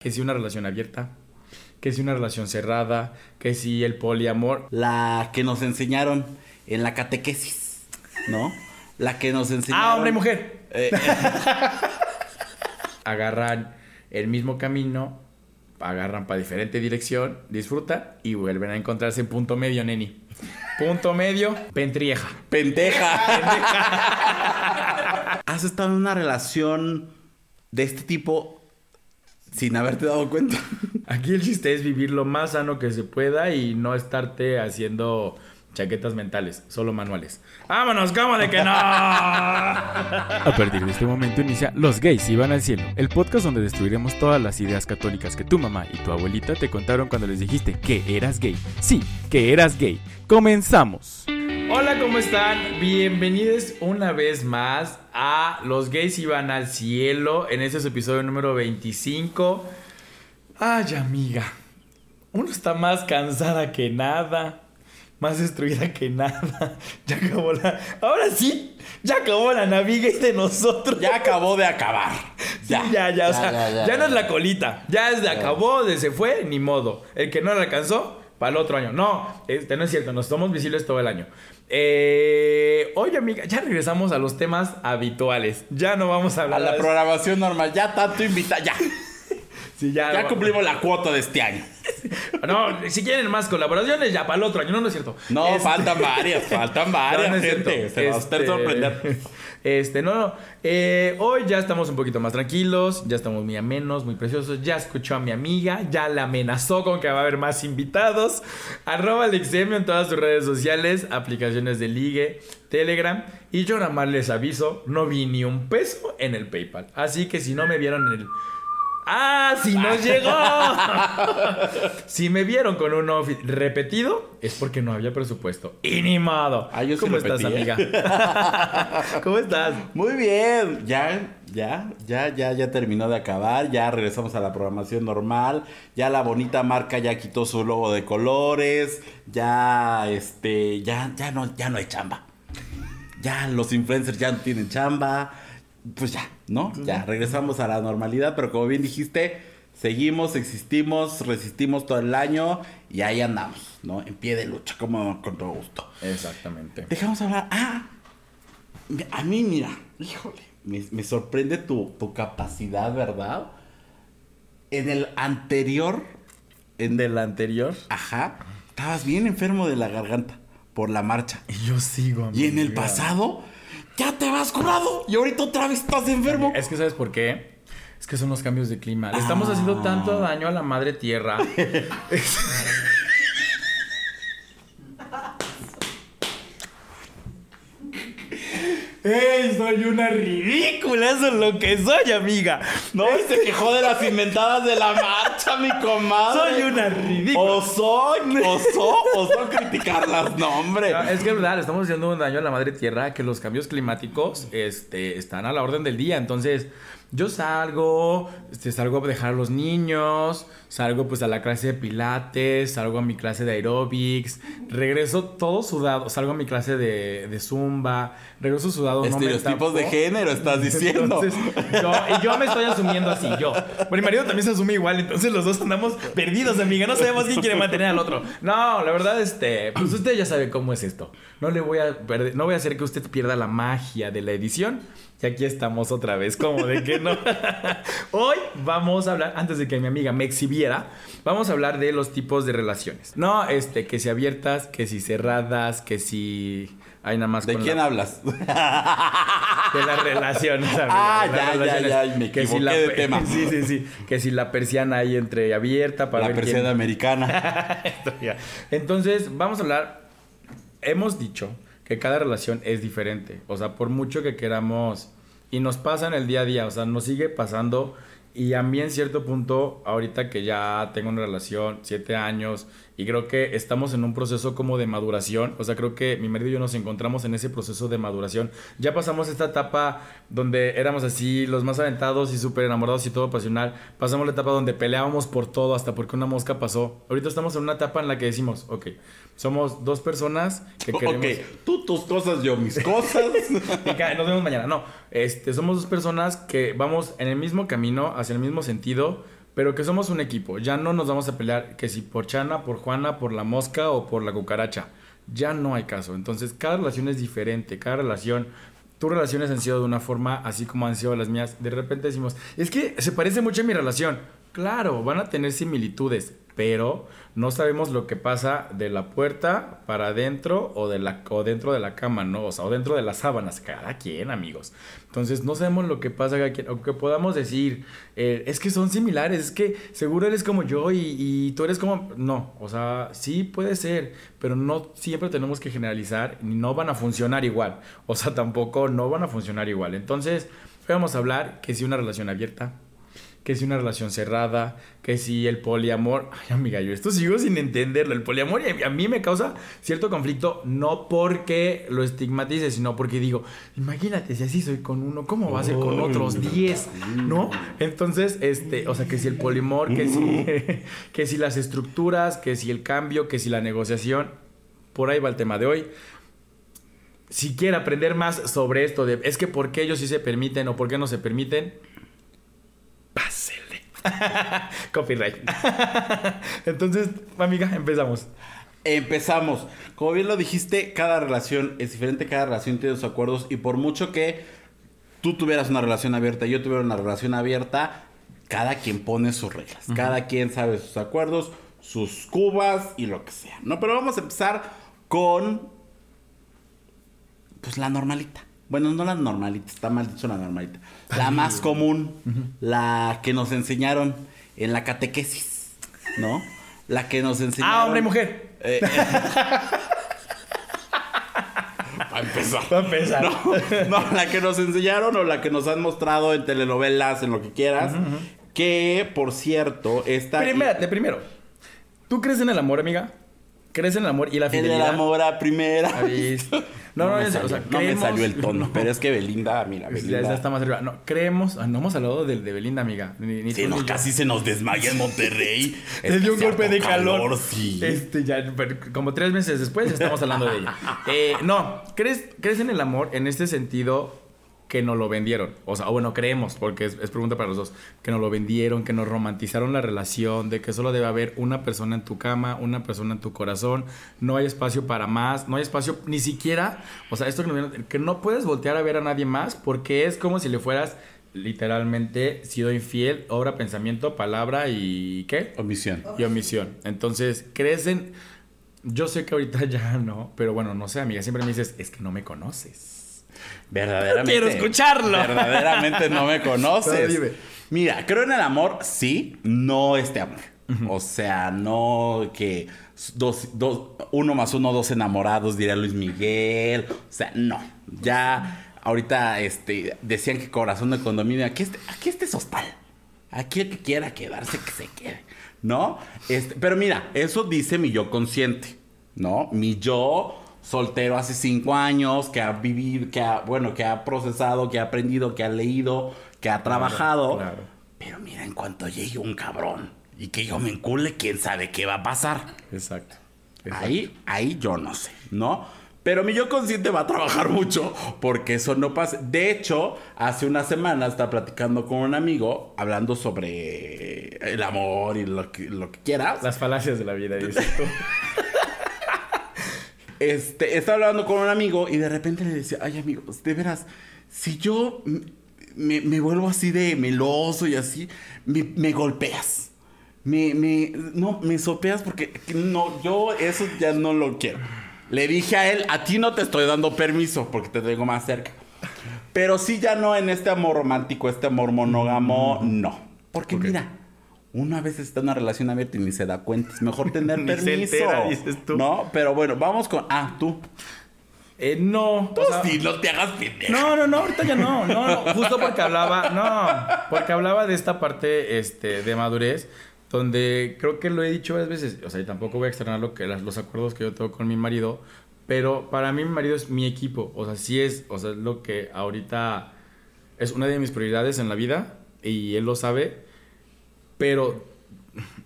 que si una relación abierta, que si una relación cerrada, que si el poliamor. La que nos enseñaron en la catequesis, ¿no? La que nos enseñaron. Ah, hombre y mujer. Eh, agarran el mismo camino, agarran para diferente dirección, disfrutan y vuelven a encontrarse en punto medio, neni. Punto medio, pentrieja. Penteja. ¿Has estado en una relación de este tipo sin haberte dado cuenta? Aquí el chiste es vivir lo más sano que se pueda y no estarte haciendo chaquetas mentales, solo manuales. ¡Vámonos! ¿Cómo de que no? A partir de este momento inicia Los gays iban al cielo, el podcast donde destruiremos todas las ideas católicas que tu mamá y tu abuelita te contaron cuando les dijiste que eras gay. Sí, que eras gay. Comenzamos. Hola, ¿cómo están? Bienvenidos una vez más a Los gays iban al cielo en este es episodio número 25. Ay, amiga. Uno está más cansada que nada más destruida que nada. Ya acabó la. Ahora sí, ya acabó la Navigate de nosotros. Ya acabó de acabar. Ya, ya, ya, o sea, ya, no es la colita. Ya es de acabó, de se fue, ni modo. El que no alcanzó, para el otro año. No, este no es cierto, nos somos visibles todo el año. Eh, oye, amiga, ya regresamos a los temas habituales. Ya no vamos a hablar. A la programación normal, ya tanto invita, ya. ya, cumplimos la cuota de este año. No, si quieren más colaboraciones, ya para el otro año. No, no es cierto. No, este- faltan varias, faltan varias, no, gente. Se va a usted sorprender. Este, no, no. Eh, hoy ya estamos un poquito más tranquilos, ya estamos muy amenos, muy preciosos. Ya escuchó a mi amiga, ya la amenazó con que va a haber más invitados. Arroba Alexemio en todas sus redes sociales, aplicaciones de ligue, Telegram. Y yo nada más les aviso, no vi ni un peso en el PayPal. Así que si no me vieron en el ¡Ah, si nos llegó! si me vieron con un outfit repetido, es porque no había presupuesto. Y ni modo. Ah, ¿Cómo estás, amiga? ¿Cómo estás? Muy bien. Ya, ya, ya, ya, ya terminó de acabar. Ya regresamos a la programación normal. Ya la bonita marca ya quitó su logo de colores. Ya, este, ya, ya no, ya no hay chamba. Ya los influencers ya no tienen chamba pues ya, ¿no? Ya regresamos a la normalidad, pero como bien dijiste, seguimos, existimos, resistimos todo el año y ahí andamos, ¿no? En pie de lucha, como con todo gusto. Exactamente. Dejamos hablar. Ah, a mí, mira, híjole, me, sorprende tu, tu, capacidad, ¿verdad? En el anterior. En el anterior. Ajá. Estabas bien enfermo de la garganta por la marcha. Y yo sigo, amiga. Y en el pasado ya te vas curado y ahorita otra vez estás enfermo. Es que sabes por qué? Es que son los cambios de clima. Le estamos ah. haciendo tanto daño a la madre tierra. ¡Ey! Soy una ridícula, eso es lo que soy, amiga. No, se quejó de las inventadas de la marcha, mi comadre. Soy una ridícula. O soy, osó, osó criticarlas, no, hombre. es que es verdad, le estamos haciendo un daño a la madre tierra que los cambios climáticos este, están a la orden del día. Entonces, yo salgo, este, salgo a dejar a los niños, salgo pues a la clase de pilates, salgo a mi clase de aerobics, regreso todo sudado, salgo a mi clase de, de zumba, regreso sudado. Estereotipos de género, estás diciendo. yo, y yo me estoy asumiendo así, yo. mi marido también se asume igual, entonces los dos andamos perdidos, amiga. No sabemos quién quiere mantener al otro. No, la verdad, este, pues usted ya sabe cómo es esto. No le voy a perder, no voy a hacer que usted pierda la magia de la edición. Y aquí estamos otra vez, como de que no. Hoy vamos a hablar, antes de que mi amiga me exhibiera, vamos a hablar de los tipos de relaciones. No, este, que si abiertas, que si cerradas, que si hay nada más. ¿De quién hablas? De las relaciones. Ah, ya, ya, ya, me equivoqué si la, de tema. Sí, sí, sí. Que si la persiana hay entre abierta para La persiana americana. Entonces, vamos a hablar. Hemos dicho que cada relación es diferente. O sea, por mucho que queramos, y nos pasa en el día a día, o sea, nos sigue pasando. Y a mí en cierto punto, ahorita que ya tengo una relación, siete años, y creo que estamos en un proceso como de maduración. O sea, creo que mi marido y yo nos encontramos en ese proceso de maduración. Ya pasamos esta etapa donde éramos así, los más aventados y súper enamorados y todo pasional. Pasamos la etapa donde peleábamos por todo, hasta porque una mosca pasó. Ahorita estamos en una etapa en la que decimos, ok, somos dos personas que queremos... Ok, tú tus cosas, yo mis cosas. nos vemos mañana. No, este, somos dos personas que vamos en el mismo camino, hacia el mismo sentido pero que somos un equipo. Ya no nos vamos a pelear que si por Chana, por Juana, por la mosca o por la cucaracha. Ya no hay caso. Entonces, cada relación es diferente. Cada relación tus relaciones han sido de una forma así como han sido las mías. De repente decimos, es que se parece mucho a mi relación. Claro, van a tener similitudes, pero no sabemos lo que pasa de la puerta para adentro o, de la, o dentro de la cama, ¿no? O sea, o dentro de las sábanas, cada quien, amigos. Entonces, no sabemos lo que pasa cada quien, o que podamos decir, eh, es que son similares, es que seguro eres como yo y, y tú eres como... No, o sea, sí puede ser, pero no siempre tenemos que generalizar, no van a funcionar igual. O sea, tampoco no van a funcionar igual. Entonces, vamos a hablar que si una relación abierta, que si una relación cerrada, que si el poliamor. Ay, amiga, yo esto sigo sin entenderlo. El poliamor a mí me causa cierto conflicto, no porque lo estigmatice, sino porque digo, imagínate si así soy con uno, ¿cómo va a ser con otros 10? ¿No? Entonces, este, o sea, que si el poliamor, que si, que si las estructuras, que si el cambio, que si la negociación, por ahí va el tema de hoy si quiere aprender más sobre esto de es que por qué ellos sí se permiten o por qué no se permiten, pásele. Copyright. Entonces, amiga, empezamos. Empezamos. Como bien lo dijiste, cada relación es diferente, cada relación tiene sus acuerdos y por mucho que tú tuvieras una relación abierta y yo tuviera una relación abierta, cada quien pone sus reglas, cada quien sabe sus acuerdos, sus cubas y lo que sea, ¿no? Pero vamos a empezar con pues la normalita. Bueno, no la normalita, está mal dicho la normalita. La más común, la que nos enseñaron en la catequesis, ¿no? La que nos enseñaron. Ah, hombre y mujer. Eh, eh. Para empezar. Para empezar. No, no, la que nos enseñaron o la que nos han mostrado en telenovelas, en lo que quieras. Que, por cierto, esta... Primérate, primero. ¿Tú crees en el amor, amiga? ¿Crees en el amor y la En fidelidad? el amor a primera. ¿viste? No, no, me salió, o sea, no me creemos- salió el tono, no. pero es que Belinda, mira, Ya, Belinda. ya está más arriba. No, creemos. ah, no hemos hablado de, de Belinda, amiga. Ni, ni Sí, no, ni yo. casi se nos desmaya en Monterrey. Le dio un golpe de harto calor. sí. Este, ya, pero como tres meses después estamos hablando de ella. Eh, no, ¿crees, ¿crees en el amor en este sentido que nos lo vendieron? O sea, o bueno, creemos, porque es, es pregunta para los dos. Que nos lo vendieron, que nos romantizaron la relación, de que solo debe haber una persona en tu cama, una persona en tu corazón, no hay espacio para más, no hay espacio ni siquiera, o sea, esto que, nos vieron, que no puedes voltear a ver a nadie más porque es como si le fueras literalmente sido infiel, obra, pensamiento, palabra y ¿qué? Omisión. y omisión. Entonces, crecen. Yo sé que ahorita ya no, pero bueno, no sé, amiga. Siempre me dices, es que no me conoces. Verdaderamente. Quiero escucharlo. Verdaderamente no me conoces. dime. Mira, creo en el amor, sí, no este amor. O sea, no que dos, dos, uno más uno, dos enamorados, diría Luis Miguel. O sea, no. Ya ahorita este, decían que corazón de condominio, aquí este, aquí este es hostal. Aquí el que quiera quedarse, que se quede. ¿No? Este, pero mira, eso dice mi yo consciente. ¿No? Mi yo soltero hace cinco años, que ha vivido, que ha, bueno, que ha procesado, que ha aprendido, que ha leído, que ha trabajado. claro. Pero mira, en cuanto llegue un cabrón y que yo me encule, quién sabe qué va a pasar. Exacto. Ahí, ahí yo no sé, ¿no? Pero mi yo consciente va a trabajar mucho porque eso no pasa. De hecho, hace una semana estaba platicando con un amigo hablando sobre el amor y lo que, lo que quieras. Las falacias de la vida, dices tú. Este, estaba hablando con un amigo y de repente le decía, ay amigo, de veras, si yo me, me vuelvo así de meloso y así, me, me golpeas. Me, me, no, me sopeas porque no, yo eso ya no lo quiero. Le dije a él, a ti no te estoy dando permiso porque te tengo más cerca. Pero sí ya no en este amor romántico, este amor monógamo, no. Porque mira, uno a veces está en una relación abierta y ni se da cuenta. Es mejor tener Ni se permiso. entera, dices tú. No, pero bueno, vamos con. Ah, tú. Eh, no. Tú o sea, sí, no te hagas pendejo. No, no, no, ahorita ya no, no, no, justo porque hablaba, no, porque hablaba de esta parte este, de madurez, donde creo que lo he dicho varias veces, o sea, y tampoco voy a externar lo que, los acuerdos que yo tengo con mi marido, pero para mí mi marido es mi equipo, o sea, sí es, o sea, es lo que ahorita es una de mis prioridades en la vida, y él lo sabe, pero,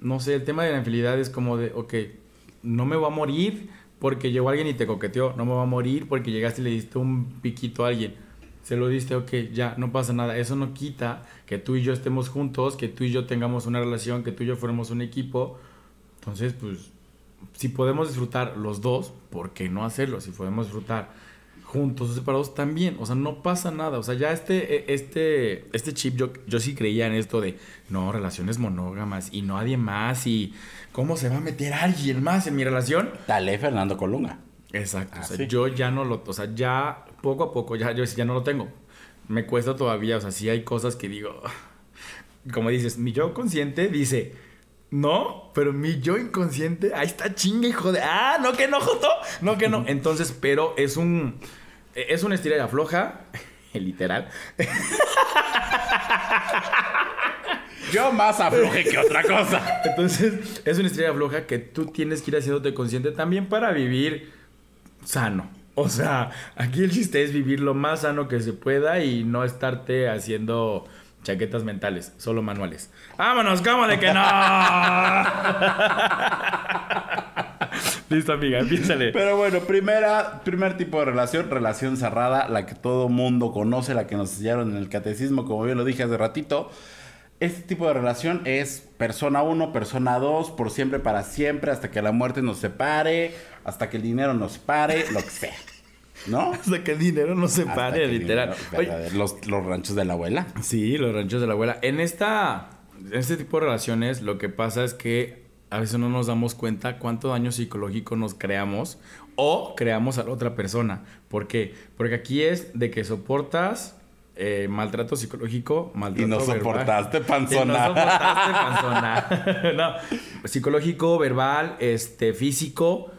no sé, el tema de la infidelidad es como de, ok, no me voy a morir porque llegó alguien y te coqueteó, no me voy a morir porque llegaste y le diste un piquito a alguien. se lo diste, ok, ya, no pasa nada. Eso no quita que tú y yo estemos juntos, que tú y yo tengamos una relación, que tú y yo formemos un equipo. Entonces, pues, si podemos disfrutar los dos, ¿por qué no hacerlo? Si podemos disfrutar juntos o separados también, o sea, no pasa nada, o sea, ya este, e, este, este chip, yo, yo sí creía en esto de, no, relaciones monógamas y no nadie más y cómo se va a meter alguien más en mi relación. Dale, Fernando Colunga. Exacto, o Ah, sea, sí. yo ya no lo, o sea, ya poco a poco, ya, yo ya no lo tengo. Me cuesta todavía, o sea, sí hay cosas que digo, como dices, mi yo consciente dice, no, pero mi yo inconsciente, ahí está chinga, hijo de, ah, no que no, Joto, no que no. Entonces, pero es un, es una estira y afloja, literal. Yo más afloje que otra cosa. Entonces, es una estrella floja que tú tienes que ir haciéndote consciente también para vivir sano. O sea, aquí el chiste es vivir lo más sano que se pueda y no estarte haciendo chaquetas mentales, solo manuales. ¡Vámonos! ¿Cómo de que no? Listo, amiga, piénsale. Pero bueno, primera, primer tipo de relación, relación cerrada, la que todo mundo conoce, la que nos enseñaron en el catecismo, como yo lo dije hace ratito. Este tipo de relación es persona 1, persona 2, por siempre, para siempre, hasta que la muerte nos separe, hasta que el dinero nos pare, lo que sea. ¿No? Hasta que el dinero no se pare, literal. dinero- Oye, los, los ranchos de la abuela. Sí, los ranchos de la abuela. En esta, en este tipo de relaciones, lo que pasa es que a veces no nos damos cuenta cuánto daño psicológico nos creamos o creamos a la otra persona. ¿Por qué? Porque aquí es de que soportas eh, maltrato psicológico, maltrato Y no verbal. soportaste, Y no panzona. soportaste, panzona. no, psicológico, verbal, este, físico.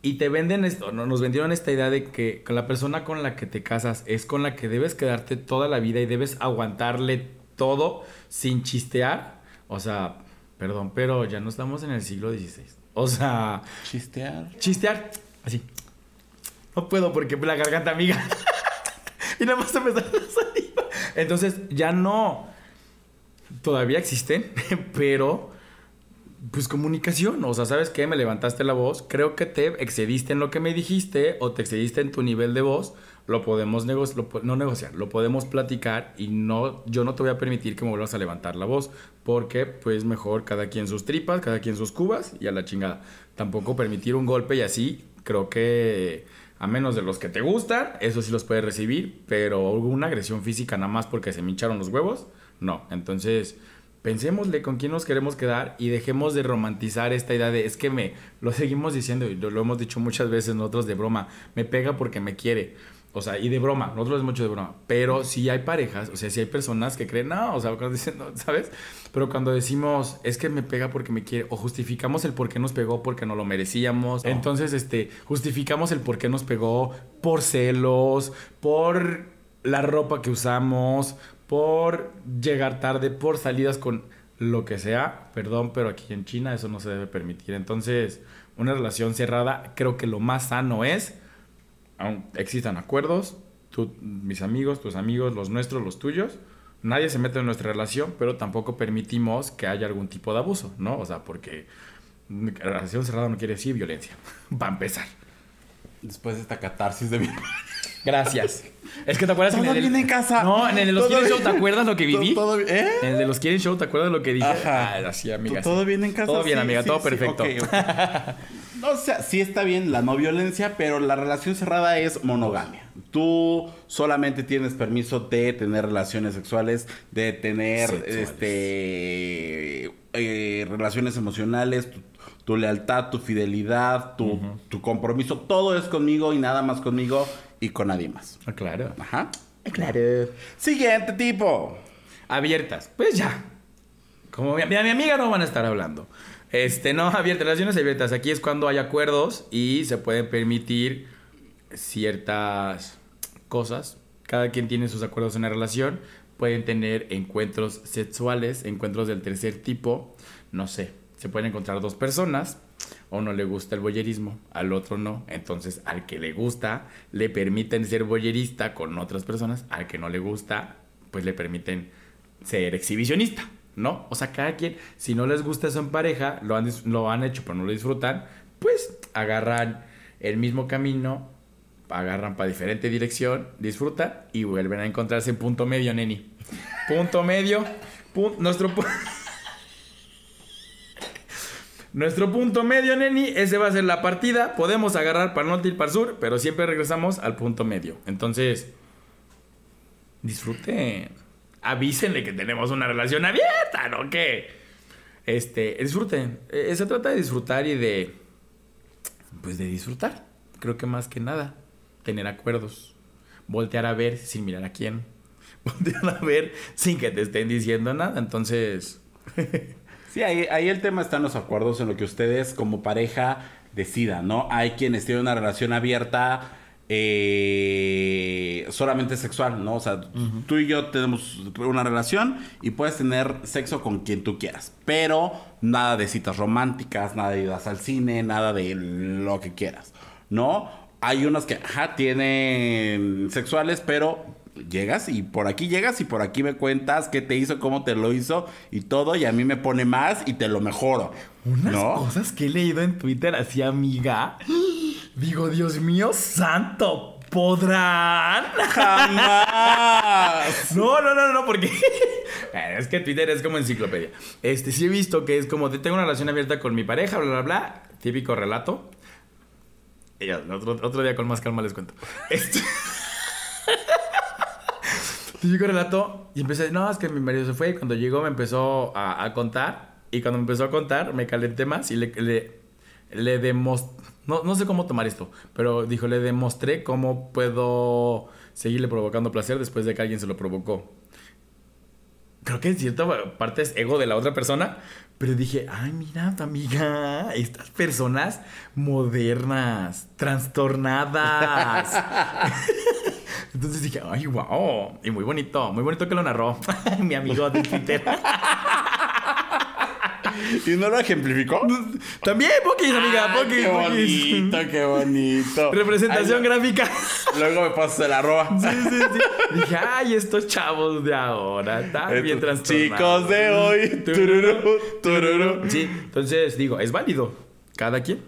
Y te venden esto, no, nos vendieron esta idea de que con la persona con la que te casas es con la que debes quedarte toda la vida y debes aguantarle todo sin chistear. O sea, perdón, pero ya no estamos en el siglo XVI. O sea, Chistear. chistear así. No puedo porque la garganta amiga. y nada más se me sale la saliva. Entonces, ya no. Todavía existen, pero. Pues comunicación. O sea, ¿sabes qué? Me levantaste la voz. Creo que te excediste en lo que me dijiste o te excediste en tu nivel de voz. Lo podemos negociar, no negociar, lo podemos platicar y no, yo no te voy a permitir que me vuelvas a levantar la voz. Porque, pues, mejor cada quien sus tripas, cada quien sus cubas y a la chingada. Tampoco permitir un golpe y así, creo que a menos de los que te gustan, eso sí los puedes recibir, pero una agresión física nada más porque se me hincharon los huevos, no. Entonces, pensémosle con quién nos queremos quedar y dejemos de romantizar esta idea de, es que me, lo seguimos diciendo y lo, lo hemos dicho muchas veces nosotros de broma, me pega porque me quiere. O sea, y de broma, nosotros decimos mucho de broma. Pero si hay parejas, o sea, si hay personas que creen, no, o sea, cuando dicen, no, ¿sabes? Pero cuando decimos, es que me pega porque me quiere, o justificamos el por qué nos pegó porque no lo merecíamos. Entonces, este, justificamos el por qué nos pegó por celos, por la ropa que usamos, por llegar tarde, por salidas con lo que sea. Perdón, pero aquí en China eso no se debe permitir. Entonces, una relación cerrada, creo que lo más sano es aun existan acuerdos, mis amigos, tus amigos, los nuestros, los tuyos, nadie se mete en nuestra relación, pero tampoco permitimos que haya algún tipo de abuso, ¿no? O sea, porque relación cerrada no quiere decir violencia, va a empezar. Después de esta catarsis de mi... Gracias. Es que te acuerdas Todo en el bien en casa. No, en el de los Quieren Show. ¿te acuerdas lo que viví? Todo, ¿Eh? En el de los Quieren Show, ¿te acuerdas lo que dije? Ajá. Ah, así, amiga. ¿Todo sí. bien en casa? Todo bien, Sí, amiga, sí, todo perfecto. No, o sea, sí está bien la no violencia, pero la relación cerrada es monogamia. Tú solamente tienes permiso de tener relaciones sexuales, de tener Sexuales. este eh, relaciones emocionales, tu, lealtad, tu fidelidad, tu, tu compromiso, todo es conmigo y nada más conmigo y con nadie más. Ah, claro. Ajá. Claro. Siguiente tipo. Abiertas. Pues ya. Como mi, mi- mi amiga no van a estar hablando. Este, no, abiertas, relaciones abiertas. Aquí es cuando hay acuerdos y se pueden permitir ciertas cosas. Cada quien tiene sus acuerdos en la relación. Pueden tener encuentros sexuales, encuentros del tercer tipo. No sé, se pueden encontrar dos personas. A uno le gusta el boyerismo, al otro no. Entonces, al que le gusta, le permiten ser boyerista con otras personas. Al que no le gusta, pues le permiten ser exhibicionista, ¿no? O sea, cada quien, si no les gusta eso en pareja, lo han, lo han hecho pero no lo disfrutan, pues agarran el mismo camino agarran para diferente dirección, disfrutan y vuelven a encontrarse en punto medio, neni. Punto medio, pun- nuestro pu- Nuestro punto medio, neni, ese va a ser la partida. Podemos agarrar para norte y para sur, pero siempre regresamos al punto medio. Entonces, disfruten. Avísenle que tenemos una relación abierta, ¿no? Que este, disfruten. Eh, se trata de disfrutar y de pues de disfrutar. Creo que más que nada tener acuerdos, voltear a ver sin mirar a quién, voltear a ver sin que te estén diciendo nada. Entonces, Sí, ahí, ahí el tema está en los acuerdos, en lo que ustedes como pareja decidan, ¿no? Hay quienes tienen una relación abierta eh, solamente sexual, ¿no? O sea, tú y yo tenemos una relación y puedes tener sexo con quien tú quieras, pero nada de citas románticas, nada de idas al cine, nada de lo que quieras, ¿no? Hay unos que, ajá, tienen sexuales, pero llegas y por aquí llegas y por aquí me cuentas qué te hizo, cómo te lo hizo y todo, y a mí me pone más y te lo mejoro. unas ¿no? cosas que he leído en Twitter así, amiga. Digo, Dios mío, santo, ¿podrán? ¡Jamás! No, no, no, no, porque Eh, es que Twitter es como enciclopedia. Este, sí he visto que es como tengo una relación abierta con mi pareja, bla, bla, bla, típico relato. Y otro, otro día con más calma les cuento. Este... típico relato y empecé, no, es que mi marido se fue y cuando llegó me empezó a, a contar y cuando me empezó a contar me calenté más y le, le, le demostré, no, no sé cómo tomar esto, pero dijo, le demostré cómo puedo seguirle provocando placer después de que alguien se lo provocó. Creo que en cierta parte es ego de la otra persona, pero dije, ay, mira, tu amiga, estas personas modernas, trastornadas. Entonces dije, ay, wow, y muy bonito, muy bonito que lo narró mi amigo de Twitter. ¿Y no lo ejemplificó? También, Pokis, amiga, Pokis, qué Pokis. bonito, qué bonito. Representación Ay, gráfica. Luego me pasas el arroba. Sí, sí, sí. Dije, ay, estos chavos de ahora están bien Estos trastornados. Chicos de hoy. Tururú, tururú. Sí, entonces digo, es válido. Cada quien.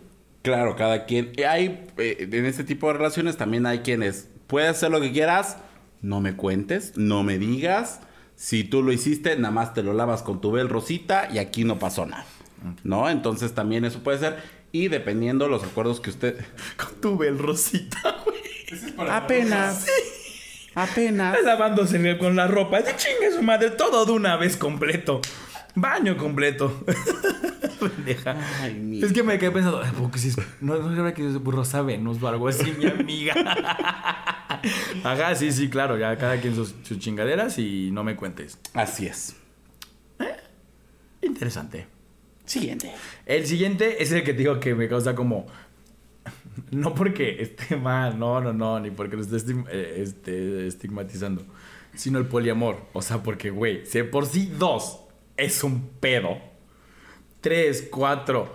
Claro, cada quien. Hay, eh, en este tipo de relaciones también hay quienes, puedes hacer lo que quieras, no me cuentes, no me digas. Si tú lo hiciste, nada más te lo lavas con tu bel rosita y aquí no pasó nada. ¿No? Entonces también eso puede ser. Y dependiendo los acuerdos que usted... Con tu bel rosita, güey. Apenas. Apenas. Lavándose con la ropa. De chingue su madre, todo de una vez completo. Baño completo. Ay, Es que me quedé pensando, "Ay, ¿por qué si es- no, no era que es Rosa Venus o algo así, mi amiga. Ajá, sí, sí, claro, ya cada quien sus, sus chingaderas y no me cuentes. Así es. Interesante. Siguiente. El siguiente es el que te digo que me causa como. No porque esté mal, no, no, no, ni porque lo esté eh, este, estigmatizando, sino el poliamor. O sea, porque, güey, de por sí dos es un pedo, tres, cuatro,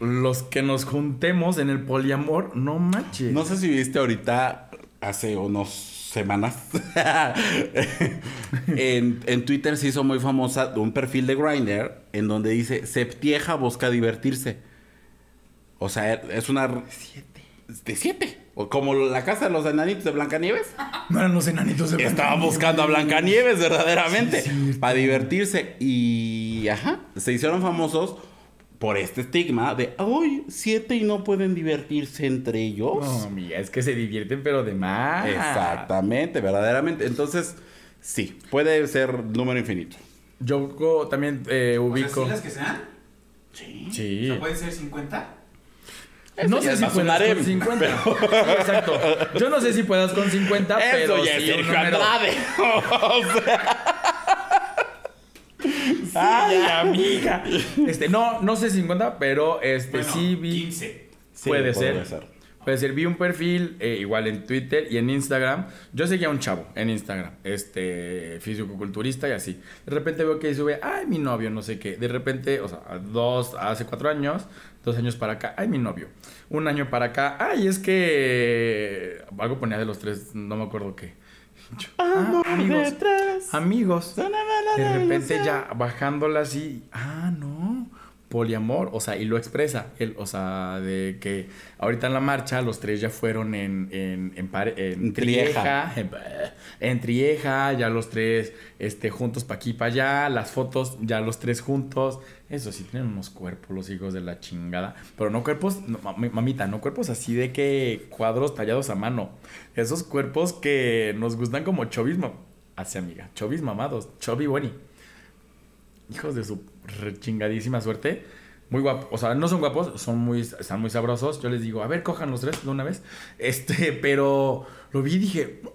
los que nos juntemos en el poliamor, no manches. No sé si viste ahorita, hace unos semanas, en, en Twitter se hizo muy famosa un perfil de Grindr en donde dice, Septieja busca divertirse. O sea, es una... De siete. O como la casa de los enanitos de Blancanieves. No eran los enanitos de Estaba buscando a Blancanieves verdaderamente. para divertirse. Y, ajá, se hicieron famosos por este estigma de, ¡ay, siete y no pueden divertirse entre ellos! No, amiga, es que se divierten, pero de más. Exactamente, verdaderamente. Entonces, sí, puede ser número infinito. Yo también eh, O sea, ubico. ¿sí las que sean? Sí. Sí. O sea, ¿Pueden ser 50? No sé si puedas con 50. Sí, exacto. Yo no sé si puedas con 50, pero Eso ya sí es un número. O sea, Ay, amiga. Este, no, no sé 50, pero este Bueno, sí vi. 15. sí, puede podría ser. Puede ser, vi un perfil eh, igual en Twitter y en Instagram. Yo seguía a un chavo en Instagram, este fisicoculturista y así. De repente veo que sube, ay, mi novio, no sé qué. De repente, o sea, dos, hace cuatro años, dos años para acá, ay, mi novio. Un año para acá, ay, es que. Algo ponía de los tres, no me acuerdo qué. Yo, ah, amigos. Amigos. De repente ya bajándola así, ah, no, poliamor, o sea, y lo expresa, él, o sea, de que ahorita en la marcha los tres ya fueron en, en, en, trieja. en, en trieja, ya los tres este, juntos pa' aquí, pa' allá, las fotos ya los tres juntos, eso sí, tienen unos cuerpos los hijos de la chingada, pero no cuerpos, no, mami- mamita, no cuerpos así de que cuadros tallados a mano, esos cuerpos que nos gustan como chovis, así amiga, chovis mamados, chovi boni. Hijos de su rechingadísima suerte. Muy guapos, o sea, no son guapos, son muy, están muy sabrosos. Yo les digo, a ver, cojan los tres de una vez. Este, pero lo vi y dije, "Mm,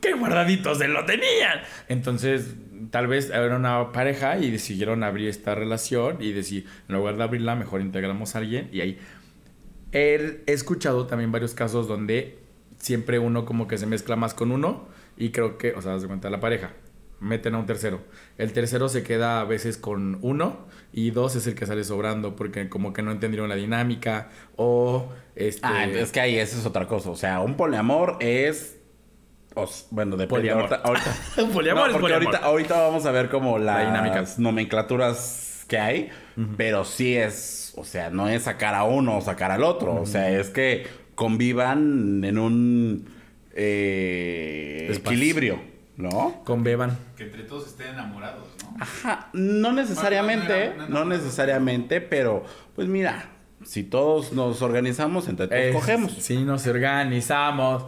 qué guardaditos se lo tenían. Entonces, tal vez era una pareja y decidieron abrir esta relación y decir, en lugar de abrirla, mejor integramos a alguien y ahí. He escuchado también varios casos donde siempre uno como que se mezcla más con uno y creo que, o sea, se cuenta la pareja, meten a un tercero. El tercero se queda a veces con uno y dos es el que sale sobrando porque como que no entendieron la dinámica o este Ah, es que ahí esa es otra cosa. O sea, un poliamor es. os- bueno, depende. Poliamor. Ahorita, ahorita- Un poliamor No, es poliamor. ahorita, ahorita vamos a ver como las La dinámica. nomenclaturas que hay. Pero sí es. O sea, no es sacar a uno o sacar al otro. O sea, es que convivan en un eh, equilibrio, ¿no? con Beban. Que entre todos estén enamorados, ¿no? Ajá, no necesariamente, Bueno, no, no, no, no no. necesariamente, pero pues mira, si todos nos organizamos, entre todos Es- cogemos. Si nos organizamos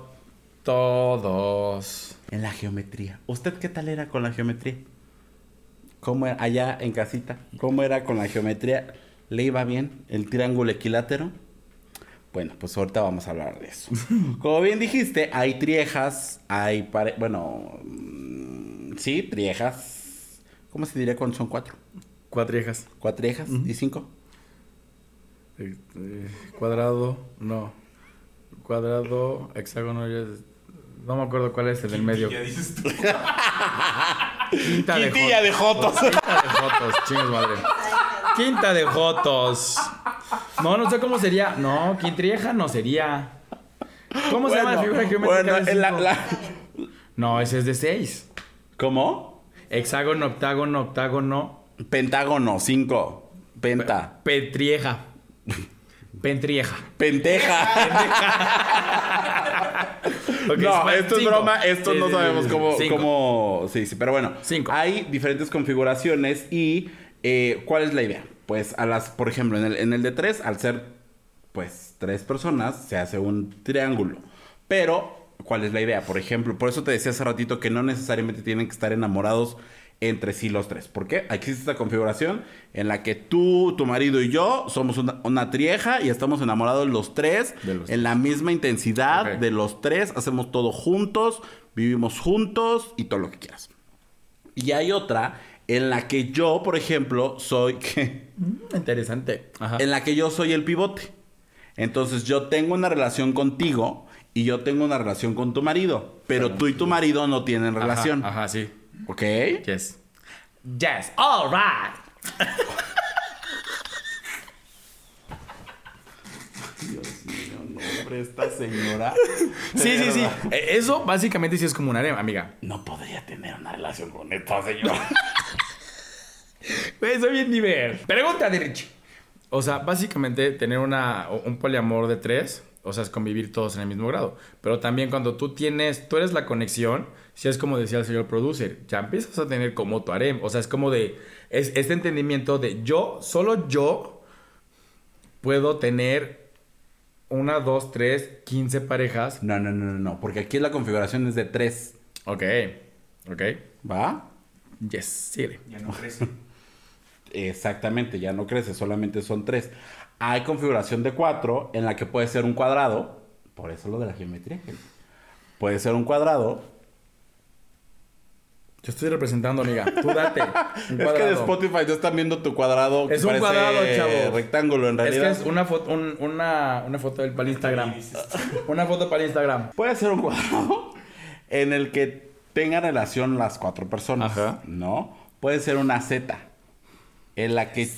todos. En la geometría. ¿Usted qué tal era con la geometría? ¿Cómo era allá en casita? ¿Cómo era con la geometría? ¿Le iba bien el triángulo equilátero? Bueno, pues ahorita vamos a hablar de eso. Como bien dijiste, hay triejas, hay pare... Bueno, mm, sí, triejas. ¿Cómo se diría cuando son cuatro? Cuatriejas. ¿Cuatriejas y cinco? Eh, eh, cuadrado, no. Cuadrado, hexágono, ya es- no me acuerdo cuál es el del medio. Dices tú. Quinta de Quintilla de Jotos. Quinta de Jotos, chingas madre. Quinta de Jotos. No, no sé cómo sería. No, quintrieja no sería. ¿Cómo se llama la figura geométrica bueno, de la- la- No, ese es de seis. ¿Cómo? Hexágono, octágono, octágono. Pentágono, cinco. Penta. Petrieja. Pentrieja. Penteja. Ok, no, esto es broma, esto Sí, no sí, sabemos cómo, cómo... Sí, sí, pero bueno. Cinco. Hay diferentes configuraciones y eh, ¿cuál es la idea? Pues a las, por ejemplo, en el, en el de tres, al ser pues tres personas, se hace un triángulo. Pero, ¿cuál es la idea? Por ejemplo, por eso te decía hace ratito que no necesariamente tienen que estar enamorados entre sí los tres. ¿Por qué? Existe esta configuración en la que tú, tu marido y yo somos una, una trieja y estamos enamorados los tres los en la misma intensidad de los tres, hacemos todo juntos, vivimos juntos y todo lo que quieras. Y hay otra en la que yo, por ejemplo, soy que Mm, Interesante. Ajá. en la que yo soy el pivote. Entonces yo tengo una relación contigo y yo tengo una relación con tu marido, pero tú y tu marido no tienen Ajá, relación. Ajá, sí. ¿Ok? Yes. Yes. All right. Dios mío, no, hombre, esta señora. Sí, sí, sí. Eh, Eso básicamente sí es como un harem, amiga. No podría tener una relación con esta señora. Güey, soy bien diver. Pregunta de Richie. O sea, básicamente tener una, un poliamor de tres, o sea, es convivir todos en el mismo grado. Pero también cuando tú tienes, tú eres la conexión, si es como decía el señor producer, ya empiezas a tener como tu harem. O sea, es como de, es este entendimiento de yo, solo yo puedo tener una, dos, tres, quince parejas. No, no, no, no, no, porque aquí la configuración es de tres. Ok, ok. ¿Va? Yes, síguele. Ya no crece. Exactamente, ya no crece, solamente son tres. Hay configuración de cuatro en la que puede ser un cuadrado, por eso lo de la geometría. Puede ser un cuadrado. Yo estoy representando, amiga. Tú date. Es que de. Spotify ya están viendo tu cuadrado. que Es un cuadrado, chavo. rectángulo en Es realidad. que es una foto, un- una, una foto del para Instagram. Una foto para Instagram. Puede ser un cuadrado en el que tengan relación las cuatro personas. Ajá. ¿No? Puede ser una Z. En la que.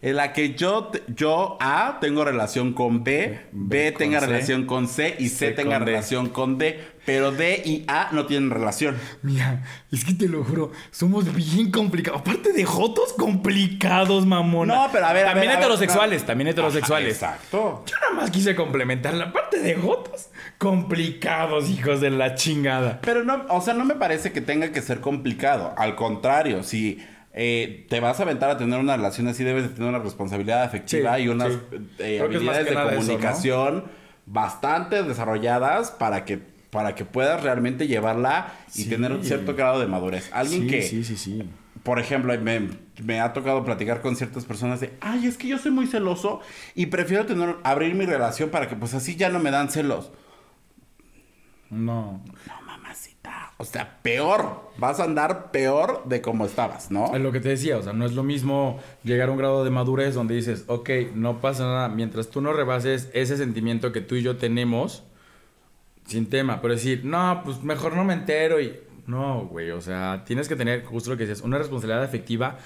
En la que yo, yo A tengo relación con B, B, tenga C, relación con C y C, C tenga D. relación con D, pero D y A no tienen relación. Mira, es que te lo juro, somos bien complicados. Aparte de jotos complicados, mamona. No, pero a ver, a También ver, a ver, heterosexuales, no. también heterosexuales. Ajá, exacto. Yo nada más quise complementar la parte de jotos complicados, hijos de la chingada. Pero no, o sea, no me parece que tenga que ser complicado. Al contrario, si eh, te vas a aventar a tener una relación así, debes de tener una responsabilidad afectiva Sí, y unas sí. eh, habilidades de nada eso, ¿no? comunicación bastante desarrolladas para que, para que puedas realmente llevarla y Sí. tener un cierto grado de madurez. Alguien que, Sí, sí, sí. por ejemplo, me, me ha tocado platicar con ciertas personas de, ay, es que yo soy muy celoso y prefiero tener, abrir mi relación para que pues así ya no me dan celos. No. No. O sea, peor. Vas a andar peor de como estabas, ¿no? Es lo que te decía, o sea, no es lo mismo llegar a un grado de madurez donde dices, ok, no pasa nada, mientras tú no rebases ese sentimiento que tú y yo tenemos, sin tema, pero decir, no, pues mejor no me entero y... No, güey, o sea, tienes que tener, justo lo que decías, una responsabilidad afectiva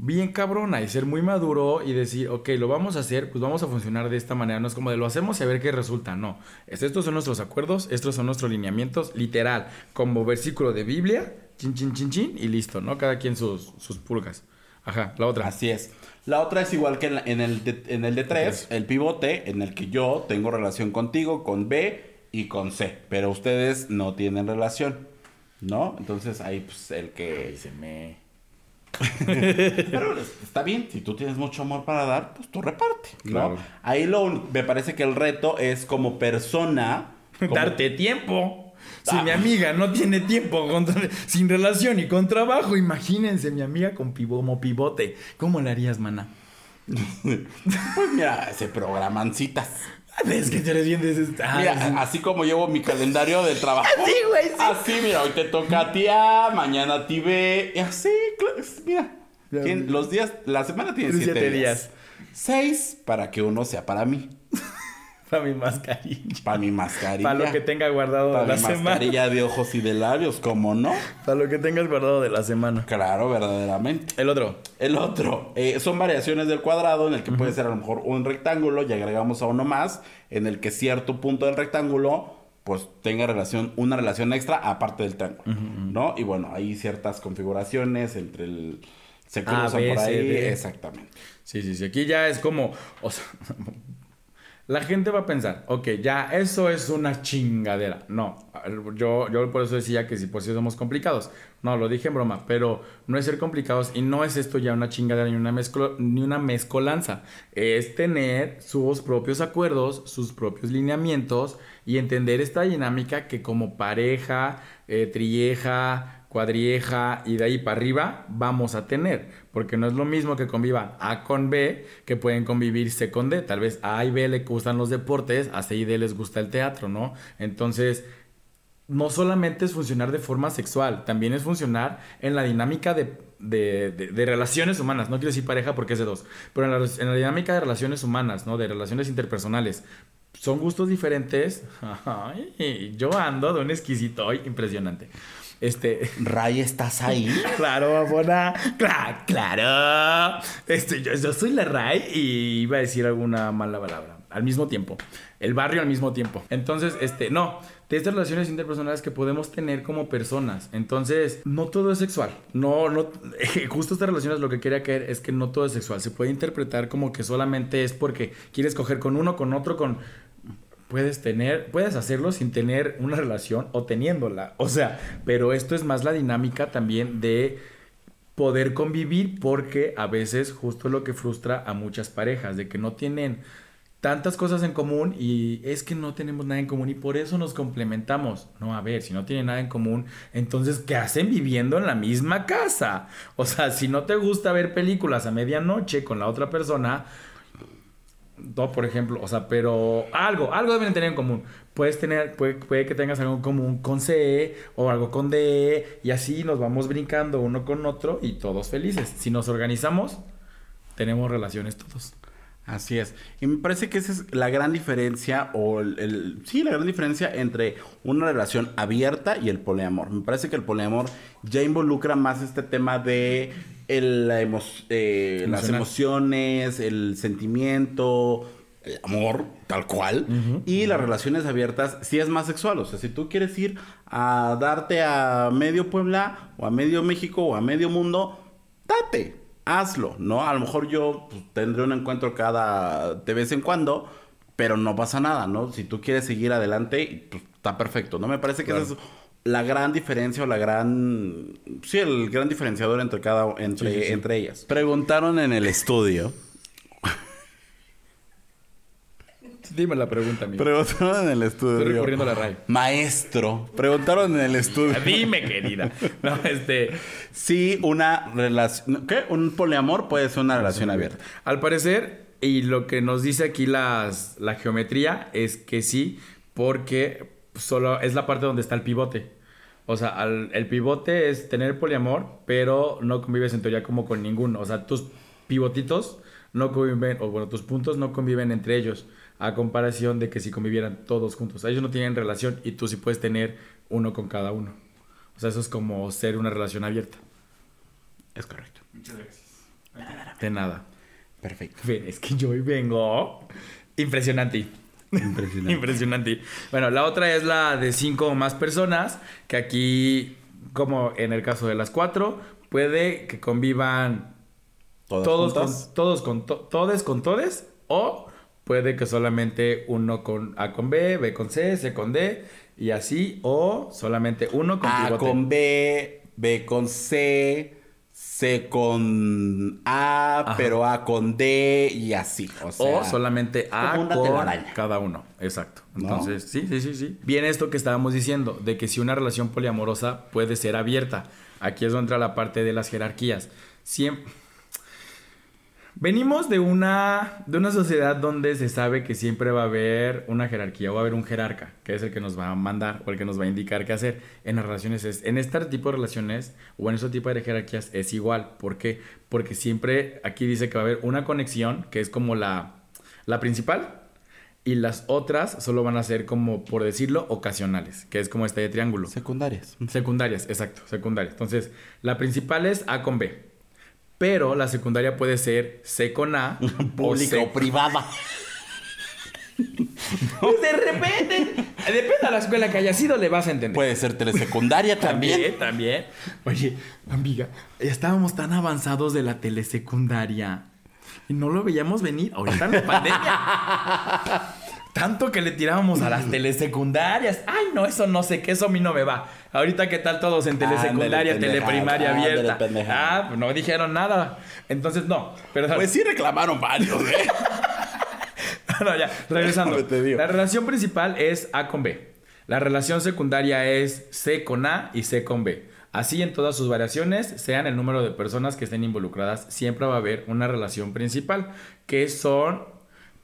bien cabrona y ser muy maduro y decir, ok, lo vamos a hacer, pues vamos a funcionar de esta manera. No es como de lo hacemos y a ver qué resulta. No. Es- Estos son nuestros acuerdos, estos son nuestros lineamientos, literal, como versículo de Biblia, chin, chin, chin, chin, y listo, ¿no? Cada quien sus, sus pulgas. Ajá, la otra. Así es. La otra es igual que en, la- en el, de, en el de 3, el pivote, en el que yo tengo relación contigo, con B y con C. Pero ustedes no tienen relación, ¿no? Entonces ahí, pues, el que... se me... Pero está bien, si tú tienes mucho amor para dar, pues tú reparte, ¿no? Claro. Ahí lo, me parece que el reto es como persona... como- Darte tiempo. Si Ah. mi amiga no tiene tiempo con- sin relación y con trabajo, imagínense mi amiga con pivo- como pivote. ¿Cómo le harías, mana? Pues mira, se programan citas. Es que tú eres bien desesperado. Mira, así como llevo mi calendario de trabajo. Así, güey, sí. Así, mira, hoy te toca a ti A, mañana a ti B. Y así, mira. Los días, la semana tiene Tiene siete, siete días. días. Seis para que uno sea para mí. Para mi mascarilla. Para mi mascarilla. Para lo que tenga guardado Para de la mi semana. mascarilla de ojos y de labios, ¿cómo no? Para lo que tengas guardado de la semana. Claro, verdaderamente. El otro. El otro, eh, son variaciones del cuadrado en el que puede ser a lo mejor un rectángulo y agregamos a uno más, en el que cierto punto del rectángulo pues tenga relación, una relación extra aparte del triángulo, ¿no? Y bueno, hay ciertas configuraciones entre el... Se A, cruzan B, por C, ahí, D. exactamente. Sí, sí, sí. Aquí ya es como. O sea. La gente va a pensar, ok, ya, eso es una chingadera. No, yo, yo por eso decía que si por si somos complicados. No, lo dije en broma, pero no es ser complicados y no es esto ya una chingadera ni una, ni una mezcolanza. Es tener sus propios acuerdos, sus propios lineamientos y entender esta dinámica que como pareja, eh, trilleja, cuadrieja y de ahí para arriba vamos a tener. Porque no es lo mismo que convivan A con B que pueden convivir C con D. Tal vez A y B le gustan los deportes, a C y D les gusta el teatro, ¿no? Entonces, no solamente es funcionar de forma sexual, también es funcionar en la dinámica de, de- de- relaciones humanas. No quiero decir pareja porque es de dos, pero en la, en la dinámica de relaciones humanas, ¿no? De relaciones interpersonales. Son gustos diferentes. Ay, yo ando de un exquisito hoy impresionante. Este. Ray, ¿estás ahí? Claro, Babona. Claro, claro. Este, yo, yo soy la Ray y iba a decir alguna mala palabra. Al mismo tiempo. El barrio al mismo tiempo. Entonces, este, no. De estas relaciones interpersonales que podemos tener como personas. Entonces, no todo es sexual. No, no. Justo estas relaciones lo que quería caer es que no todo es sexual. Se puede interpretar como que solamente es porque quieres coger con uno, con otro, con puedes tener, puedes hacerlo sin tener una relación o teniéndola. O sea, pero esto es más la dinámica también de poder convivir porque a veces justo lo que frustra a muchas parejas, de que no tienen tantas cosas en común y es que no tenemos nada en común y por eso nos complementamos. No, a ver, si no tienen nada en común, entonces ¿qué hacen viviendo en la misma casa? O sea, si no te gusta ver películas a medianoche con la otra persona, no, por ejemplo, o sea, pero algo, algo deben tener en común. Puedes tener, puede, puede que tengas algo en común con C o algo con D y así nos vamos brincando uno con otro y todos felices. Si nos organizamos, tenemos relaciones todos. Así es. Y me parece que esa es la gran diferencia, o el, el- sí, la gran diferencia entre una relación abierta y el poliamor. Me parece que el poliamor ya involucra más este tema de el, la emo- eh, las emociones, el sentimiento, el amor, tal cual. Y las relaciones abiertas sí es más sexual. O sea, si tú quieres ir a darte a medio Puebla, o a medio México, o a medio mundo, date, hazlo, ¿no? A lo mejor yo pues, tendré un encuentro cada de vez en cuando, pero no pasa nada, ¿no? Si tú quieres seguir adelante, pues está perfecto, ¿no? Me parece que Claro. esa es la gran diferencia o la gran... Sí, el gran diferenciador entre cada... Entre, Sí, sí, sí. entre ellas. Preguntaron en el estudio... Dime la pregunta, amigo. Preguntaron en el estudio... Estoy recorriendo la RAE. Maestro, preguntaron en el estudio... Dime, querida. No, este. si una relación... ¿Qué? Un poliamor puede ser una relación abierta. Al parecer, y lo que nos dice aquí las, la geometría es que sí, porque solo es la parte donde está el pivote. O sea, al- el pivote es tener poliamor, pero no convives en teoría como con ninguno. O sea, tus pivotitos no conviven, o bueno, tus puntos no conviven entre ellos, a comparación de que si convivieran todos juntos. Ellos no tienen relación y tú sí puedes tener uno con cada uno. O sea, eso es como ser una relación abierta. Es correcto. Muchas gracias. De nada. Perfecto. Ven, es que yo hoy vengo impresionante. Impresionante. Impresionante. Bueno, la otra es la de cinco o más personas, que aquí, como en el caso de las cuatro, puede que convivan ¿Todas todos con, todos con to- todes con todes, o puede que solamente uno con A con B, B con C, C con D, y así, o solamente uno con A pivote. con B, B con C, C con A, Ajá. pero A con D y así. O, sea, o solamente A con cada uno. Exacto. ¿No? Entonces, sí, sí, sí, sí. Viene esto que estábamos diciendo, de que si una relación poliamorosa puede ser abierta. Aquí es donde entra la parte de las jerarquías. Siempre... Venimos de una, de una sociedad donde se sabe que siempre va a haber una jerarquía o va a haber un jerarca, que es el que nos va a mandar o el que nos va a indicar qué hacer. En las relaciones es, en este tipo de relaciones o en este tipo de jerarquías es igual. ¿Por qué? Porque siempre aquí dice que va a haber una conexión que es como la, la principal y las otras solo van a ser como, por decirlo, ocasionales, que es como este de triángulo. Secundarias. Secundarias, exacto, secundarias. Entonces, la principal es A con B. Pero la secundaria puede ser C con A o Pública o privada. Pues de repente, depende de la escuela que haya sido, le vas a entender. Puede ser telesecundaria también. también, también. Oye, amiga, ya estábamos tan avanzados de la telesecundaria y no lo veíamos venir. Ahorita en la pandemia. Tanto que le tirábamos a las telesecundarias. Ay, no, eso no sé qué, eso a mí no me va. Ahorita, ¿qué tal todos en telesecundaria, Ándale, teleprimaria pendejada, abierta? ándale. Ah, pues no dijeron nada. Entonces, no. Perdón. Pues sí reclamaron varios, ¿eh? No, ya, regresando. La relación principal es A con B. La relación secundaria es C con A y C con B. Así en todas sus variaciones, sean el número de personas que estén involucradas, siempre va a haber una relación principal, que son,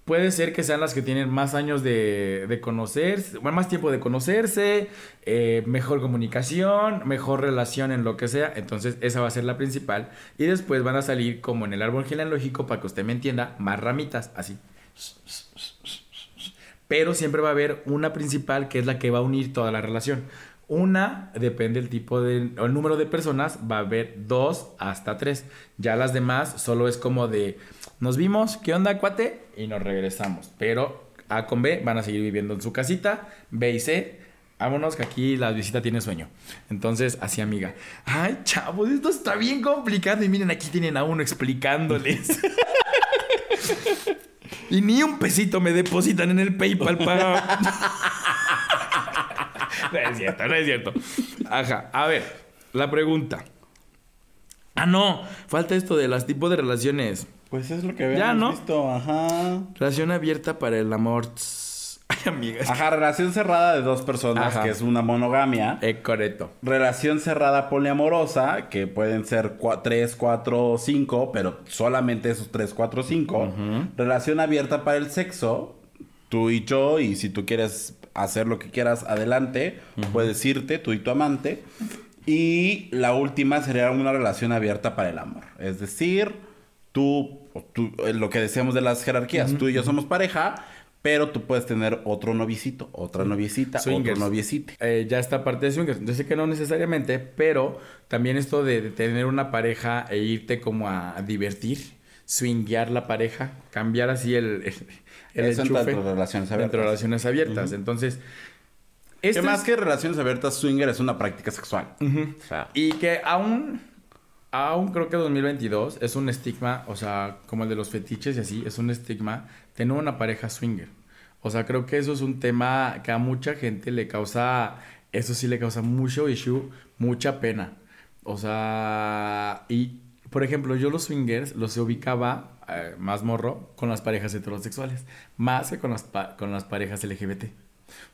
puede ser que sean las que tienen más años de, de conocerse, más tiempo de conocerse, eh, mejor comunicación, mejor relación en lo que sea, entonces esa va a ser la principal. Y después van a salir, como en el árbol genealógico, para que usted me entienda, más ramitas, así. Pero siempre va a haber una principal que es la que va a unir toda la relación. Una, depende del tipo de, o el número de personas, va a haber dos hasta tres. Ya las demás solo es como de, nos vimos, ¿qué onda, cuate? Y nos regresamos. Pero A con B van a seguir viviendo en su casita, B y C, vámonos que aquí la visita tiene sueño. Entonces, así amiga. Ay, chavos, esto está bien complicado. Y miren, aquí tienen a uno explicándoles. Y ni un pesito me depositan en el PayPal para. no es cierto, no es cierto. Ajá, a ver, la pregunta. Ah, no, falta esto de los tipos de relaciones. Pues es lo que habíamos Ya, ¿no? visto, ajá. Relación abierta para el amor. Ay, amigas. Ajá, relación cerrada de dos personas, Ajá. que es una monogamia. Eh, correcto. Relación cerrada poliamorosa, que pueden ser 3, 4, 5, pero solamente esos 3, 4, 5. Relación abierta para el sexo, tú y yo, y si tú quieres hacer lo que quieras, adelante, puedes irte, tú y tu amante. Y la última sería una relación abierta para el amor. Es decir, tú, tú- eh, lo que decíamos de las jerarquías, tú y yo somos pareja, Pero tú puedes tener otro noviecito, otra noviecita, Swingers. otro noviecito. Eh, ya esta parte de swingers. Yo sé que no necesariamente, pero también esto de, de tener una pareja e irte como a, divertir, swinguear la pareja, cambiar así el, el, el Eso entra enchufe dentro de relaciones abiertas. dentro de relaciones abiertas. Entonces, Que este más es- que relaciones abiertas, swinger es una práctica sexual. Ujú. O sea, Y que aún, aún creo que 2022 es un estigma, o sea, como el de los fetiches y así, es un estigma tener una pareja swinger. O sea, creo que eso es un tema que a mucha gente le causa, eso sí le causa mucho issue, mucha pena. O sea, y por ejemplo, yo los swingers los ubicaba eh, más morro con las parejas heterosexuales, más que con las, con las parejas LGBT.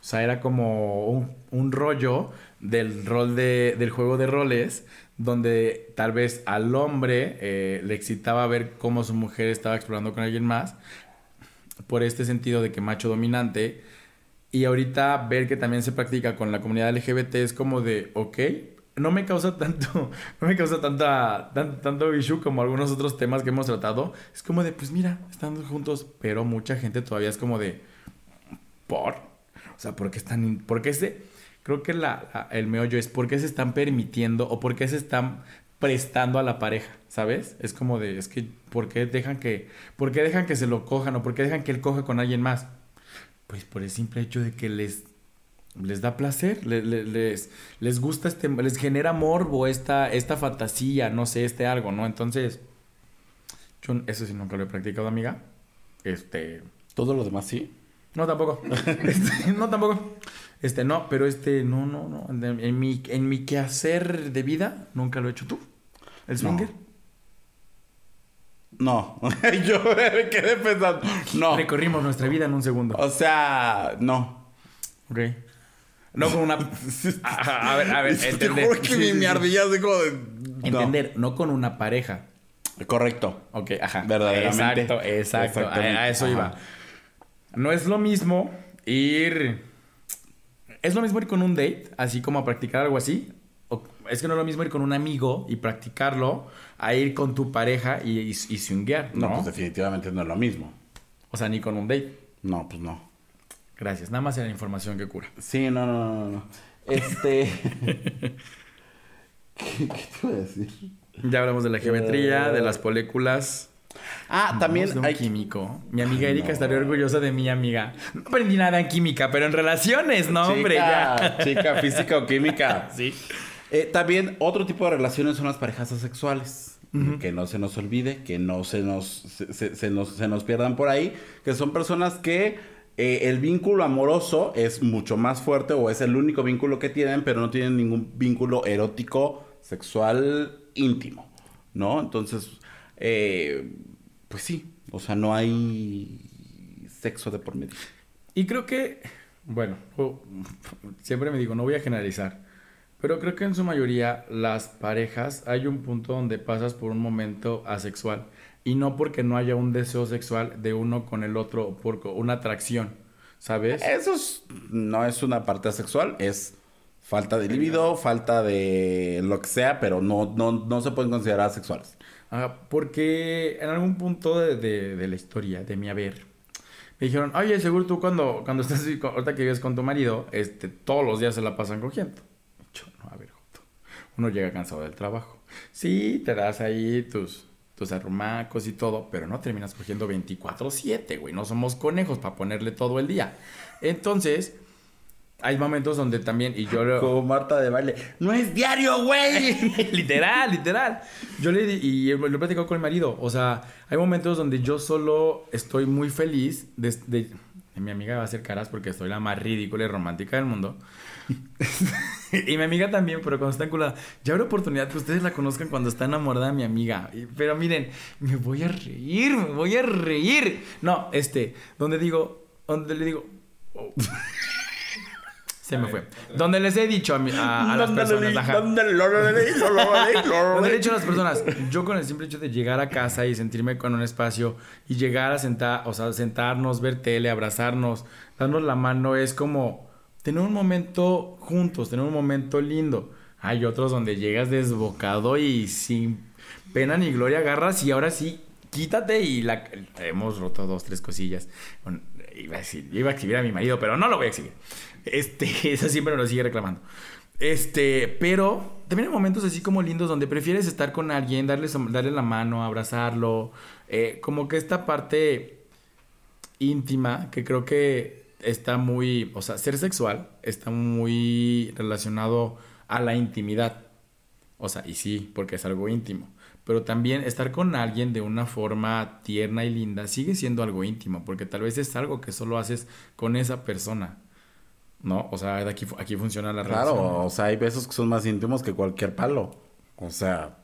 O sea, era como un, un rollo del rol de, del juego de roles, donde tal vez al hombre eh, le excitaba ver cómo su mujer estaba explorando con alguien más, por este sentido de que macho dominante. Y ahorita ver que también se practica con la comunidad LGBT es como de, ok, no me causa tanto, no me causa tanta, tan- tanto issue como algunos otros temas que hemos tratado. Es como de, pues mira, están juntos, pero mucha gente todavía es como de, ¿por? O sea, ¿por qué están, por qué se, creo que la, la- el meollo es, ¿por qué se están permitiendo o por qué se están prestando a la pareja? ¿Sabes? Es como de, es que, ¿por qué dejan que, por qué dejan que se lo cojan o por qué dejan que él coja con alguien más? Pues por el simple hecho de que les, les da placer, le- le- les, les gusta este, les genera morbo esta, esta fantasía, no sé, este algo, ¿no? Entonces, yo eso sí nunca lo he practicado, amiga. Este, todo lo demás sí. no, tampoco. Este, no, tampoco. Este, no, pero este, no, no, no. En, mi, en mi quehacer de vida, nunca lo he hecho tú. ¿El swinger? No. Yo me quedé pensando. No. Recorrimos nuestra vida en un segundo. O sea, no. Ok. No con una... a, a ver, a ver, Te juro que mi, mi ardilla como de. no. Entender, no con una pareja. Correcto. Ok, ajá. Verdaderamente. Exacto, exacto. A, a eso Ajá. iba. No es lo mismo ir. Es lo mismo ir con un date, así como a practicar algo así. O- es que no es lo mismo ir con un amigo y practicarlo a ir con tu pareja y, y, y swinguear, No, ¿no? pues definitivamente no es lo mismo. O sea, ni con un date. No, pues no. Gracias. Nada más era información que cura. Sí, no, no, no, no. Este. ¿Qué, qué te iba a decir? Ya hablamos de la geometría, de las moléculas. Ah, también de un hay. químico. Mi amiga Erika estaría orgullosa de mi amiga. No aprendí nada en química, pero en relaciones, no, hombre, Chica, ya. chica, física o química. Sí. Eh, también otro tipo de relaciones son las parejas asexuales. Que no se nos olvide, que no se nos, se, se- se nos, se nos pierdan por ahí, que son personas que eh, el vínculo amoroso es mucho más fuerte o es el único vínculo que tienen, pero no tienen ningún vínculo erótico, sexual, íntimo, ¿no? Entonces, eh, pues sí, o sea, no hay sexo de por medio. Y creo que, bueno, siempre me digo, no voy a generalizar, pero creo que en su mayoría las parejas hay un punto donde pasas por un momento asexual y no porque no haya un deseo sexual de uno con el otro por una atracción, ¿sabes? Eso es- no es una parte sexual, es falta de libido, falta de lo que sea, pero no, no, no se pueden considerar sexuales. Porque en algún punto de, de- de la historia, de mi haber, me dijeron, oye, seguro tú cuando, cuando estás, ahorita que vives con tu marido, este, todos los días se la pasan cogiendo. Yo, no, a ver, uno llega cansado del trabajo. Sí, te das ahí tus, tus arrumacos y todo, pero no terminas cogiendo 24-7, güey. No somos conejos para ponerle todo el día. Entonces, hay momentos donde también, y yo lo... Como Marta de baile. No es diario, güey. literal, literal. Yo le y lo he platicado con mi marido. O sea, hay momentos donde yo solo estoy muy feliz de, de- mi amiga va a hacer caras porque soy la más ridícula y romántica del mundo. y mi amiga también, pero cuando está enculada. Ya habrá oportunidad que ustedes la conozcan cuando está enamorada de mi amiga. Pero miren, me voy a reír, me voy a reír. No, este, donde digo, donde le digo. oh. Se me fue. Donde les he dicho a, mi- a- a las personas. ajá. Donde le he dicho a las personas, yo con el simple hecho de llegar a casa y sentirme con un espacio y llegar a sentar, o sea, sentarnos, ver tele, abrazarnos, darnos la mano, es como tener un momento juntos, tener un momento lindo. Hay otros donde llegas desbocado y sin pena ni gloria agarras y ahora sí quítate y la... Hemos roto dos, tres cosillas. Bueno, iba a decir, iba a exhibir a mi marido, pero no lo voy a exhibir. Este, eso siempre me lo sigue reclamando. Este, pero también hay momentos así como lindos donde prefieres estar con alguien, darle, darle la mano, abrazarlo. Eh, como que esta parte íntima que creo que está muy, o sea, ser sexual está muy relacionado a la intimidad. O sea, y sí, porque es algo íntimo. Pero también estar con alguien de una forma tierna y linda sigue siendo algo íntimo, porque tal vez es algo que solo haces con esa persona. ¿No? O sea, aquí, aquí funciona la relación. Claro, o sea, hay besos que son más íntimos que cualquier palo. O sea.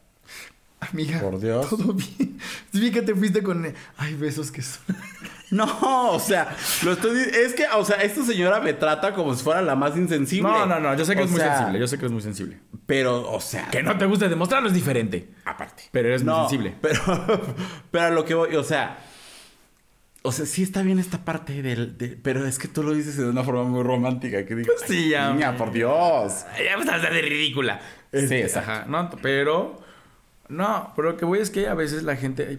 Amiga. Por Dios. Todo bien. Vi que te fuiste con. Hay besos que son. No, o sea, lo estoy es que, o sea, esta señora me trata como si fuera la más insensible. No, no, no, yo sé que es muy sensible, yo sé que es muy sensible. Pero, o sea, que no te guste demostrarlo es diferente. Aparte. Pero eres muy sensible. Pero pero a lo que voy, o sea, o sea, sí está bien esta parte del, pero es que tú lo dices de una forma muy romántica que digo, pues sí, ya, niña, por Dios. Ya me a de ridícula. sí, exacto. no, pero no, pero lo que voy es que a veces la gente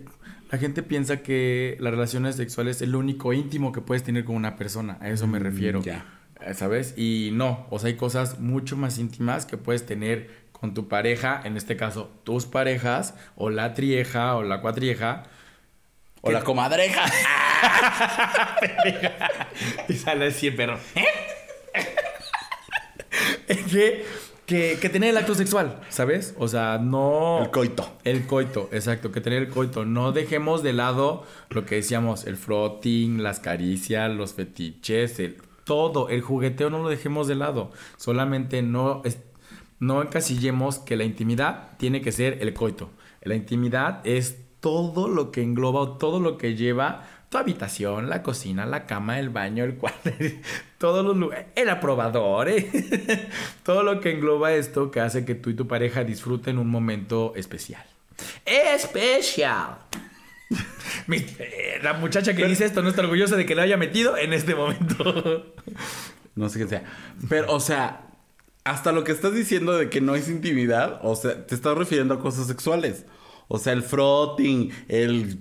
la gente piensa que las relaciones sexuales es lo único íntimo que puedes tener con una persona. A eso me mm, refiero. Ya. Eh, ¿Sabes? Y no, o sea, hay cosas mucho más íntimas que puedes tener con tu pareja, en este caso, tus parejas, o la trieja, o la cuatrieja. O la comadreja. y sale así perro. ¿Eh? que que, tener el acto sexual, ¿sabes? O sea, no... El coito. El coito, exacto, que tener el coito. No dejemos de lado lo que decíamos, el frotting, las caricias, los fetiches, el, todo, el jugueteo no lo dejemos de lado. Solamente no, no encasillemos que la intimidad tiene que ser el coito. La intimidad es todo lo que engloba o todo lo que lleva tu habitación, la cocina, la cama, el baño, el cuarto, todos los lugares, el aprobador, ¿eh? todo lo que engloba esto que hace que tú y tu pareja disfruten un momento especial. Especial. Eh, la muchacha que dice esto no está orgullosa de que lo haya metido en este momento. no sé qué sea. Pero, o sea, hasta lo que estás diciendo de que no es intimidad, o sea, te estás refiriendo a cosas sexuales. O sea, el frotting, el,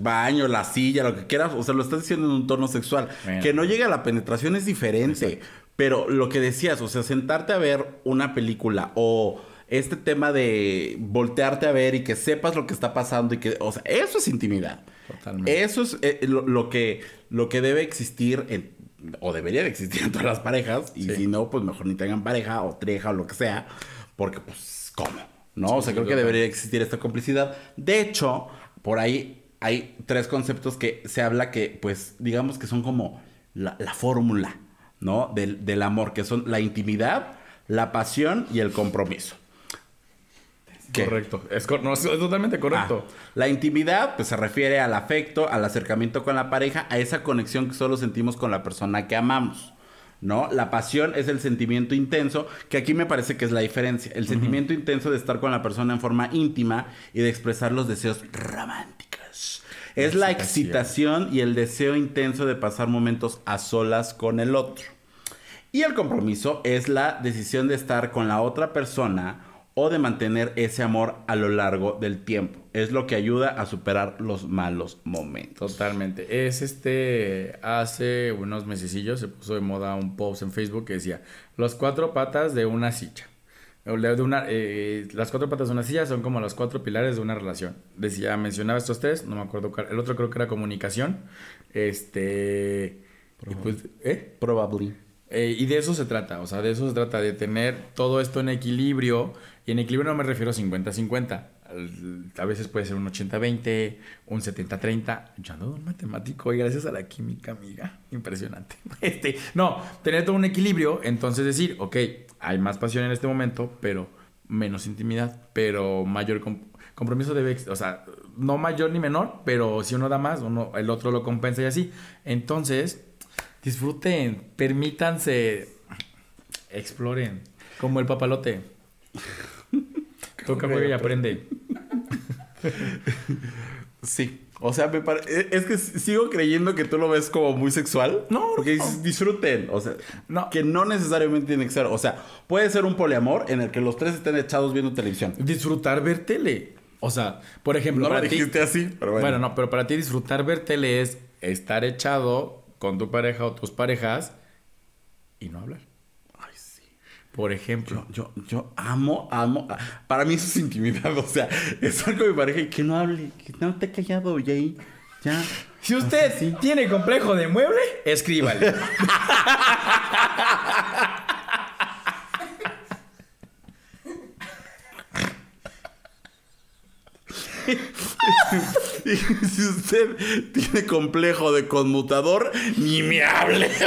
baño, la silla, lo que quieras. O sea, lo estás diciendo en un tono sexual. Que no llegue a la penetración es diferente. Pero lo que decías, o sea, sentarte a ver una película o este tema de voltearte a ver y que sepas lo que está pasando y que, o sea, eso es intimidad. Totalmente. Eso es eh, lo, que, lo que debe existir en, o debería de existir en todas las parejas. Y si no, pues mejor ni tengan pareja o treja o lo que sea. Porque, pues, ¿cómo? ¿No? o sea, creo que debería existir esta complicidad. De hecho, por ahí hay tres conceptos que se habla que, pues, digamos que son como la, fórmula, ¿no? Del, amor, que son la intimidad, la pasión y el compromiso. Correcto, es, totalmente correcto. Ah, la intimidad, pues se refiere al afecto, al acercamiento con la pareja, a esa conexión que solo sentimos con la persona que amamos. ¿No? La pasión es el sentimiento intenso, que aquí me parece que es la diferencia. El sentimiento intenso de estar con la persona en forma íntima y de expresar los deseos románticos. Es la excitación y el deseo intenso de pasar momentos a solas con el otro. Y el compromiso es la decisión de estar con la otra persona o de mantener ese amor a lo largo del tiempo. Es lo que ayuda a superar los malos momentos. Totalmente. Es este, hace unos mesecillos se puso de moda un post en Facebook que decía, los cuatro patas de una silla. De una, eh, las cuatro patas de una silla son como los cuatro pilares de una relación. Decía, mencionaba estos tres, no me acuerdo cuál. El otro creo que era comunicación. Este... Pues, ¿eh? Probably. Eh, y de eso se trata, o sea, de eso se trata, de tener todo esto en equilibrio. Y en equilibrio no me refiero a 50-50. A veces puede ser un 80-20, un 70-30. Yo ando un matemático y gracias a la química, amiga. Impresionante. Este, no, tener todo un equilibrio, entonces decir, ok, hay más pasión en este momento, pero menos intimidad, pero mayor compromiso debe, o sea, no mayor ni menor, pero si uno da más, uno, el otro lo compensa y así. Entonces, disfruten, permítanse, exploren, como el papalote. Toca, juega y aprende. sí. O sea, me e, es que sigo creyendo que tú lo ves como muy sexual. No, porque disfruten. O sea, no. que no necesariamente tiene que ser. O sea, puede ser un poliamor en el que los tres estén echados viendo televisión. Disfrutar ver tele. O sea, por ejemplo, No lo para ti- dijiste así, pero bueno. Bueno, no, pero para ti disfrutar ver tele es estar echado con tu pareja o tus parejas y no hablar. Ay, sí. Por ejemplo. Yo, yo, yo amo, amo. Para mí eso es intimidad. O sea, estar con mi pareja y que no hable, que no esté callado y ahí. Ya. Si usted tiene complejo de mueble, escríbale. Y si usted tiene complejo de conmutador, ni me hable.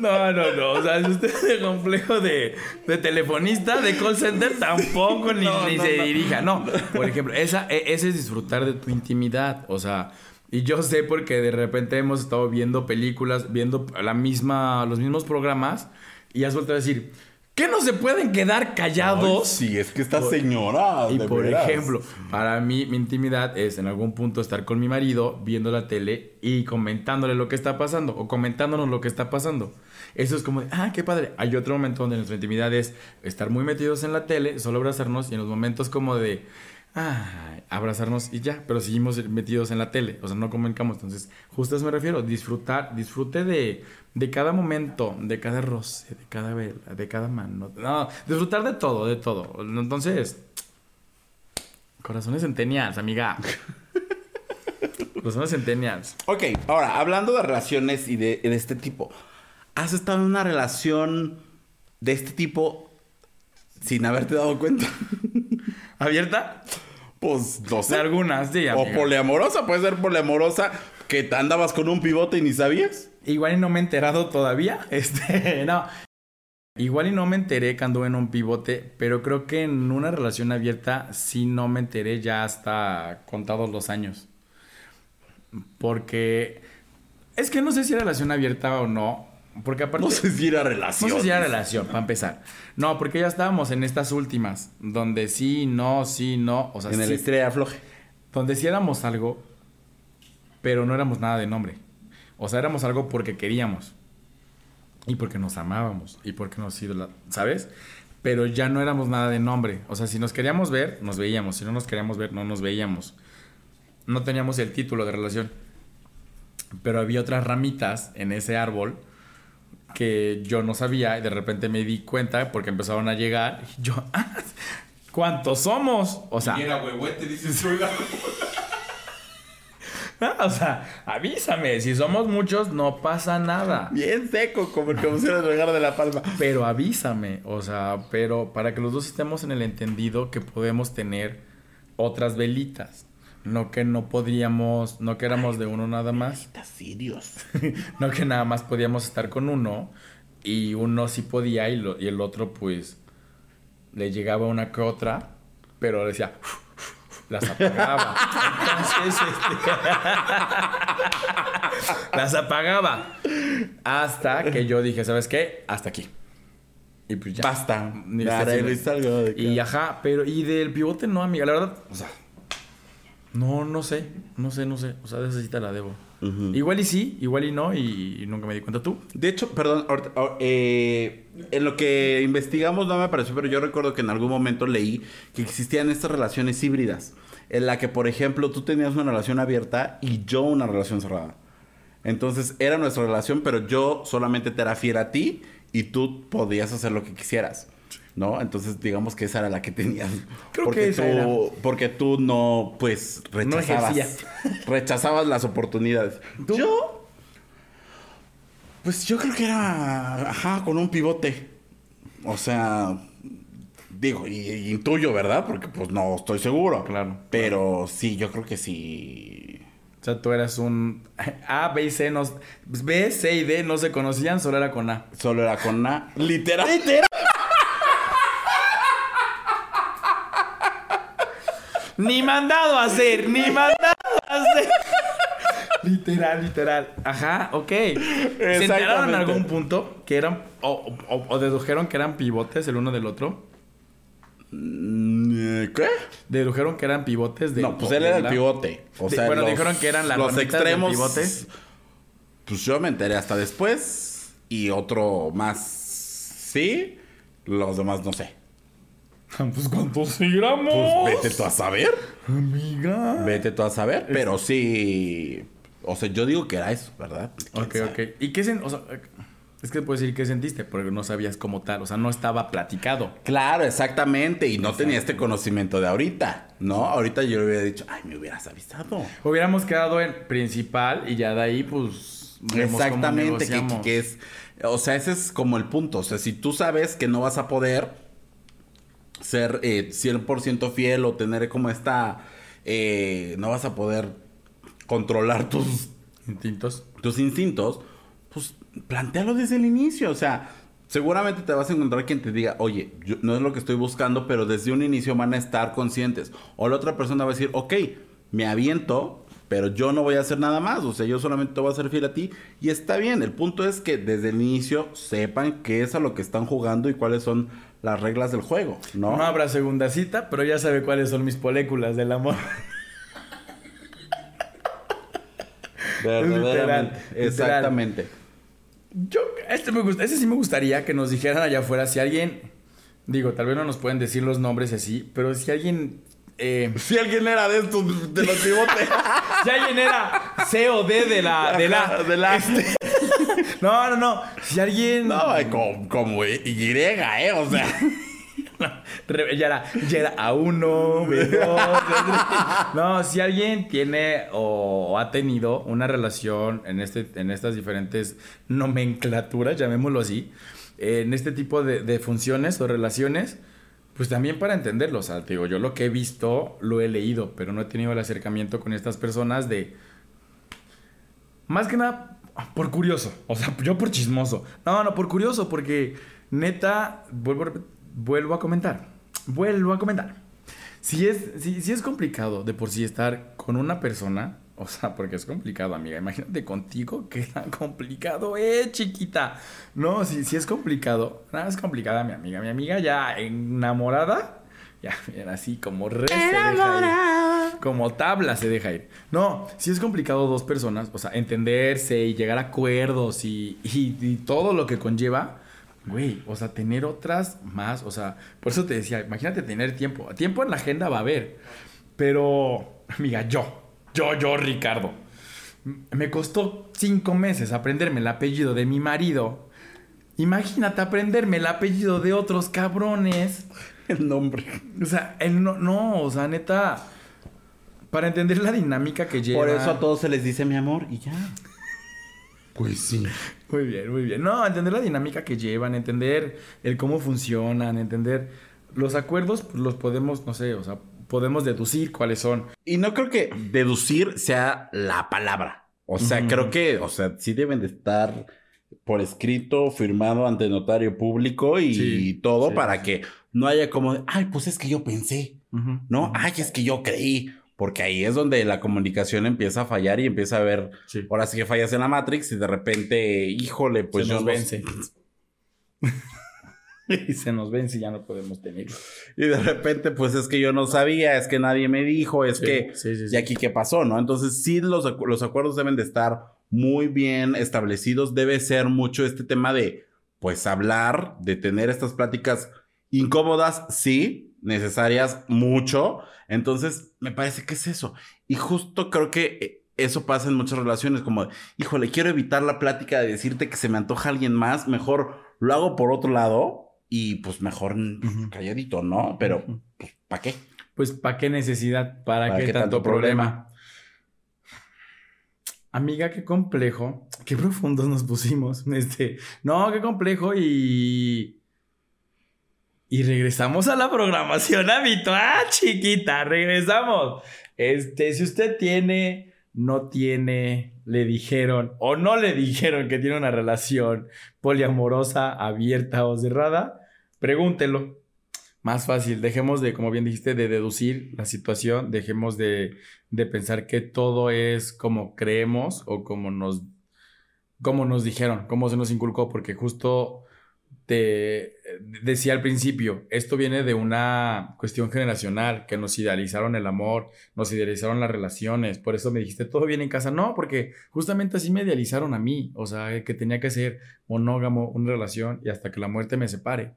No, no, no. O sea, si usted tiene complejo de, de telefonista, de call center, tampoco ni, No, ni no, se no. dirija. No, por ejemplo, esa, e- ese es disfrutar de tu intimidad. O sea, y yo sé porque de repente hemos estado viendo películas, viendo la misma, los mismos programas, y has vuelto a decir, ¿qué no se pueden quedar callados? Sí, es que esta señora. Y de por veras. ejemplo, para mí mi intimidad es en algún punto estar con mi marido viendo la tele y comentándole lo que está pasando o comentándonos lo que está pasando. Eso es como, de, ah, qué padre. Hay otro momento donde nuestra intimidad es estar muy metidos en la tele, solo abrazarnos y en los momentos como de, abrazarnos y ya, pero seguimos metidos en la tele, o sea, no comunicamos. Entonces, justo eso me refiero, disfrutar, disfrute de, de cada momento, de cada roce, de cada vela, de cada mano. No, disfrutar de todo, de todo. Entonces, Corazones centennials, amiga. Corazones centennials. Ok, ahora, hablando de relaciones y de, de este tipo, ¿has estado en una relación de este tipo sin haberte dado cuenta? ¿Abierta? Pues no De sé. algunas, sí, O amiga. poliamorosa, puede ser poliamorosa que te andabas con un pivote y ni sabías. Igual y no me he enterado todavía. Este, no. Igual y no me enteré que anduve en un pivote, pero creo que en una relación abierta sí no me enteré ya hasta contados los años. Porque es que no sé si era relación abierta o no, porque aparte No sé si era relación. No sé si era relación, para empezar. No, porque ya estábamos en estas últimas, donde sí, no, sí, no, o sea, En el estrella afloje. donde sí éramos algo, pero no éramos nada de nombre. O sea, éramos algo porque queríamos. Y porque nos amábamos. Y porque nos idola, ¿sabes? Pero ya no éramos nada de nombre. O sea, si nos queríamos ver, nos veíamos. Si no nos queríamos ver, no nos veíamos. No teníamos el título de relación. Pero había otras ramitas en ese árbol que yo no sabía y de repente me di cuenta porque empezaron a llegar. Y yo, "Ah, ¿cuántos somos? O sea, era huehuete, dices, oiga. o sea, avísame, si somos muchos no pasa nada. Bien seco, como el que pusieron el regar de la palma. Pero avísame, o sea, pero para que los dos estemos en el entendido que podemos tener otras velitas. No que no podríamos, no que éramos de uno nada más. Sirios. No que nada más podíamos estar con uno y uno sí podía y, lo- y el otro pues le llegaba una que otra, pero decía, las apagaba. Entonces, este, las apagaba. Hasta que yo dije, ¿sabes qué? Hasta aquí. Y pues ya. Basta. Ni Rey, algo de Y ajá, pero y del pivote no, amiga, la verdad, o sea, no, no sé, no sé, no sé, o sea, de esa sí te la debo. Igual y sí, igual y no, y, y nunca me di cuenta tú. De hecho, perdón, ahorita- ahor- eh, en lo que investigamos no me pareció, pero yo recuerdo que en algún momento leí que existían estas relaciones híbridas, en la que, por ejemplo, tú tenías una relación abierta y yo una relación cerrada. Entonces era nuestra relación, pero yo solamente te era fiel a ti y tú podías hacer lo que quisieras. ¿No? Entonces, digamos que esa era la que tenías. Creo porque que esa tú, era. Porque tú no, pues, rechazabas. rechazabas las oportunidades. ¿Tú? Yo, pues yo creo que era, ajá, con un pivote. O sea, digo, y, y intuyo, ¿verdad? Porque pues no estoy seguro. Claro. Pero sí, yo creo que sí. O sea, tú eras un A, B y C, no, B, C y D no se conocían, solo era con A. Solo era con una literal. Ni mandado a hacer, ni mandado a hacer. literal, literal. Ajá, ok. ¿Se enteraron en algún punto que eran, o, o- o dedujeron que eran pivotes el uno del otro? Mm, ¿Qué? Dedujeron que eran pivotes de... no, pues de él era el la- pivote. O de- sea, bueno, los- dijeron que eran las los del extremos. pivote. Pues yo me enteré hasta después. Y otro más sí. Los demás no sé. Pues cuántos éramos. Pues vete tú a saber. Amiga. Vete tú a saber. Pero sí. O sea, yo digo que era eso, ¿verdad? ¿Quién Ok, sabe? ok. ¿Y qué sen- o sea, es que puedes decir qué sentiste, porque no sabías como tal, o sea, no estaba platicado. Claro, exactamente. Y no tenía este conocimiento de ahorita, ¿no? Ahorita yo le hubiera dicho, ay, me hubieras avisado. Hubiéramos quedado en principal y ya de ahí, pues. cómo Exactamente, que, que es, o sea, ese es como el punto, o sea, si tú sabes que no vas a poder ser eh, 100% fiel o tener como esta, eh, no vas a poder controlar tus, Instintos. tus instintos, pues plantealo desde el inicio, o sea, seguramente te vas a encontrar quien te diga, oye, yo- no es lo que estoy buscando, pero desde un inicio van a estar conscientes, o la otra persona va a decir, ok, me aviento, pero yo no voy a hacer nada más, o sea, yo solamente te voy a ser fiel a ti, y está bien, el punto es que desde el inicio sepan qué es a lo que están jugando y cuáles son las reglas del juego, ¿no? No habrá segunda cita, pero ya sabe cuáles son mis moléculas del amor. Verdaderamente, Literal, exactamente. Yo, este me gusta, ese sí me gustaría que nos dijeran allá afuera si alguien, digo, tal vez no nos pueden decir los nombres así, pero si alguien, eh, Si alguien era de estos, de los pivotes. si alguien era C o D de la, de la, de la no, no, no, si alguien, No, eh, como, como Y, ¿eh? O sea. Ya era, ya era A1, B2. No, si alguien tiene o, ha tenido una relación en, este, en estas diferentes nomenclaturas, llamémoslo así, en este tipo de, de funciones o relaciones, pues también para entenderlo. O sea, te digo, yo lo que he visto lo he leído, pero no he tenido el acercamiento con estas personas de. Más que nada por curioso. O sea, yo por chismoso. No, no, por curioso, porque neta, vuelvo vuelvo a comentar. Vuelvo a comentar. Si es, si, es complicado de por sí estar con una persona, o sea, porque es complicado, amiga. Imagínate contigo qué tan complicado es, chiquita. No, si, si es complicado, nada es complicada mi amiga. Mi amiga ya enamorada, ya, mira, así como re se deja ir. Como tabla se deja ir. No, si es complicado dos personas, o sea, entenderse y llegar a acuerdos y, y- y todo lo que conlleva, güey, o sea, tener otras más, o sea, por eso te decía, imagínate tener tiempo. Tiempo en la agenda va a haber, pero, amiga, yo, yo, yo, Ricardo, me costó cinco meses aprenderme el apellido de mi marido. Imagínate aprenderme el apellido de otros cabrones. El nombre. O sea, él no, no, o sea, neta, para entender la dinámica que lleva. Por eso a todos se les dice mi amor y ya. Pues sí. Muy bien, muy bien. No, entender la dinámica que llevan, entender el cómo funcionan, entender los acuerdos, pues, los podemos, no sé, o sea, podemos deducir cuáles son. Y no creo que deducir sea la palabra. O sea, creo que, o sea, sí deben de estar por escrito, firmado ante notario público y Sí, todo sí, para sí. que no haya como, ay, pues es que yo pensé, ¿no? Ay, es que yo creí. Porque ahí es donde la comunicación empieza a fallar y empieza a ver, Sí. ahora sí que fallas en la Matrix y de repente, híjole, pues se nos no- vence. y se nos vence y ya no podemos tenerlo. Y de repente, pues es que yo no sabía, es que nadie me dijo, es Sí, que... sí, ¿Y aquí qué pasó, no? Entonces sí, los, acu- los acuerdos deben de estar muy bien establecidos. Debe ser mucho este tema de, pues, hablar, de tener estas pláticas incómodas, sí, necesarias, mucho. Entonces, me parece que es eso. Y justo creo que eh, eso pasa en muchas relaciones, como, híjole, quiero evitar la plática de decirte que se me antoja alguien más, mejor lo hago por otro lado y pues mejor Ujú. calladito, ¿no? Pero, pues, ¿para qué? Pues, ¿para qué necesidad? ¿Para, ¿Para qué, qué tanto, tanto problema? Amiga, qué complejo. Qué profundos nos pusimos. Este, no, qué complejo y... Y regresamos a la programación habitual, chiquita. Regresamos. Este, si usted tiene, no tiene, le dijeron o no le dijeron que tiene una relación poliamorosa, abierta o cerrada, pregúntelo. Más fácil, dejemos de, como bien dijiste, de deducir la situación, dejemos de, de pensar que todo es como creemos o como nos, como nos dijeron, como se nos inculcó, porque justo te decía al principio, esto viene de una cuestión generacional, que nos idealizaron el amor, nos idealizaron las relaciones, por eso me dijiste, todo viene en casa, no, porque justamente así me idealizaron a mí, o sea, que tenía que ser monógamo, una relación y hasta que la muerte me separe.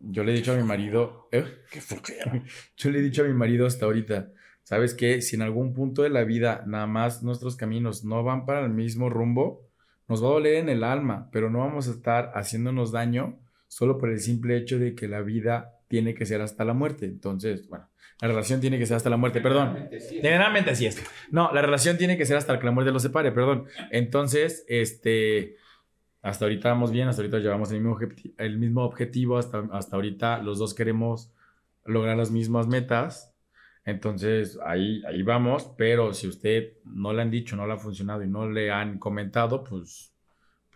yo le he dicho a mi marido, ¿eh? Qué yo le he dicho a mi marido hasta ahorita, ¿sabes qué? Si en algún punto de la vida nada más nuestros caminos no van para el mismo rumbo, nos va a doler en el alma, pero no vamos a estar haciéndonos daño solo por el simple hecho de que la vida tiene que ser hasta la muerte. Entonces, bueno, la relación tiene que ser hasta la muerte, perdón. Generalmente así es. No, la relación tiene que ser hasta que la muerte los separe, perdón. Entonces, este, hasta ahorita vamos bien, hasta ahorita llevamos el mismo, el mismo objetivo, hasta, hasta ahorita los dos queremos lograr las mismas metas. Entonces, ahí, ahí vamos, pero si usted no le han dicho, no le ha funcionado y no le han comentado, pues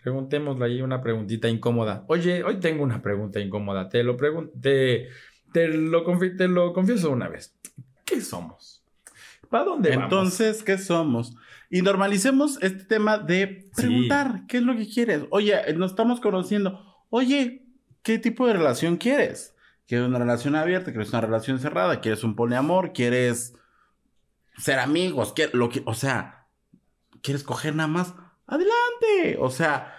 preguntémosle ahí una preguntita incómoda. Oye, hoy tengo una pregunta incómoda, te lo pregunté, te lo, confi- te lo confieso una vez. ¿Qué somos? ¿Para dónde vamos? Entonces, ¿qué somos? Y normalicemos este tema de preguntar, ¿qué es lo que quieres? Oye, eh, nos estamos conociendo. Oye, ¿qué tipo de relación quieres? ¿Quieres una relación abierta? ¿Quieres una relación cerrada? ¿Quieres un poliamor? ¿Quieres ser amigos? ¿Qué- lo que, o sea, ¿quieres coger nada más? Adelante. O sea,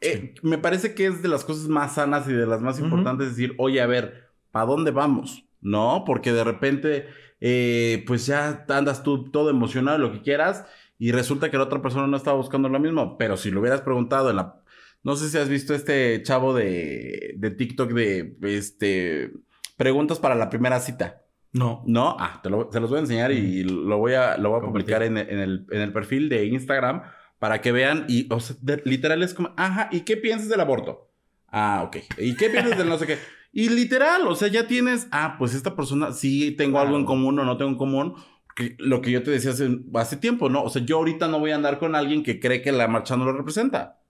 eh, me parece que es de las cosas más sanas y de las más importantes decir, oye, a ver, ¿para dónde vamos? ¿No? Porque de repente, eh, pues ya andas tú todo emocionado, lo que quieras, y resulta que la otra persona no estaba buscando lo mismo. Pero si lo hubieras preguntado en la... No sé si has visto este chavo de, de TikTok de, este, preguntas para la primera cita. No. ¿No? Ah, te lo- se los voy a enseñar y lo voy a, lo voy a publicar en, en el, en el perfil de Instagram para que vean y, o sea, de- literal es como, ajá, ¿y qué piensas del aborto? Ah, ok. ¿Y qué piensas del no sé qué? Y literal, o sea, ya tienes, ah, pues esta persona sí tengo algo en Claro. común o no tengo en común. que- lo que yo te decía hace, hace tiempo, ¿no? O sea, yo ahorita no voy a andar con alguien que cree que la marcha no lo representa.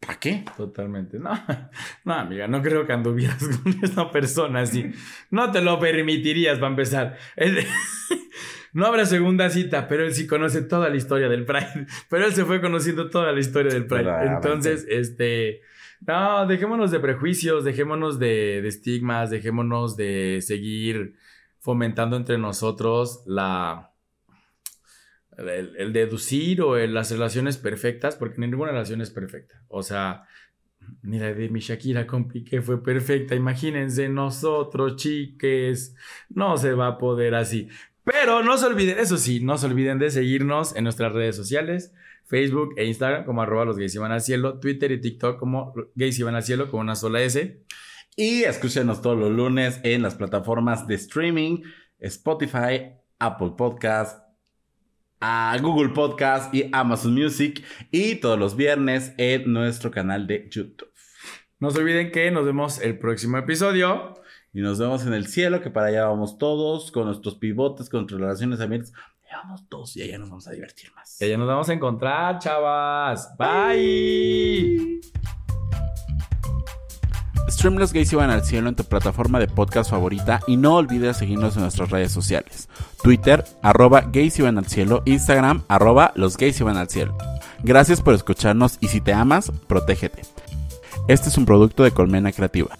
¿Para qué? Totalmente. No, no, amiga, no creo que anduvieras con esa persona así. No te lo permitirías para empezar. No habrá segunda cita, pero él sí conoce toda la historia del Pride. Pero él se fue conociendo toda la historia del Pride. Entonces, este. No, dejémonos de prejuicios, dejémonos de, de estigmas, dejémonos de seguir fomentando entre nosotros la. El, deducir o las relaciones perfectas, porque ninguna relación es perfecta. O sea, ni la de mi Shakira con Piqué fue perfecta. Imagínense nosotros, chiques. No se va a poder así. Pero no se olviden, eso sí, no se olviden de seguirnos en nuestras redes sociales, Facebook e Instagram como arroba los gays iban al cielo, Twitter y TikTok como gays iban al cielo con una sola S. Y escúchenos todos los lunes en las plataformas de streaming, Spotify, Apple Podcast, a Google Podcast y Amazon Music. Y todos los viernes en nuestro canal de YouTube. No se olviden que nos vemos el próximo episodio. Y nos vemos en el cielo, que para allá vamos todos, con nuestros pivotes, con nuestras relaciones abiertas. Allá vamos todos y allá nos vamos a divertir más. Y allá nos vamos a encontrar, chavas. Bye. Los Gays Iban al Cielo en tu plataforma de podcast favorita y no olvides seguirnos en nuestras redes sociales. Twitter, arroba gays iban al cielo, Instagram, arroba los gays iban al cielo. Gracias por escucharnos y si te amas, protégete. Este es un producto de Colmena Creativa.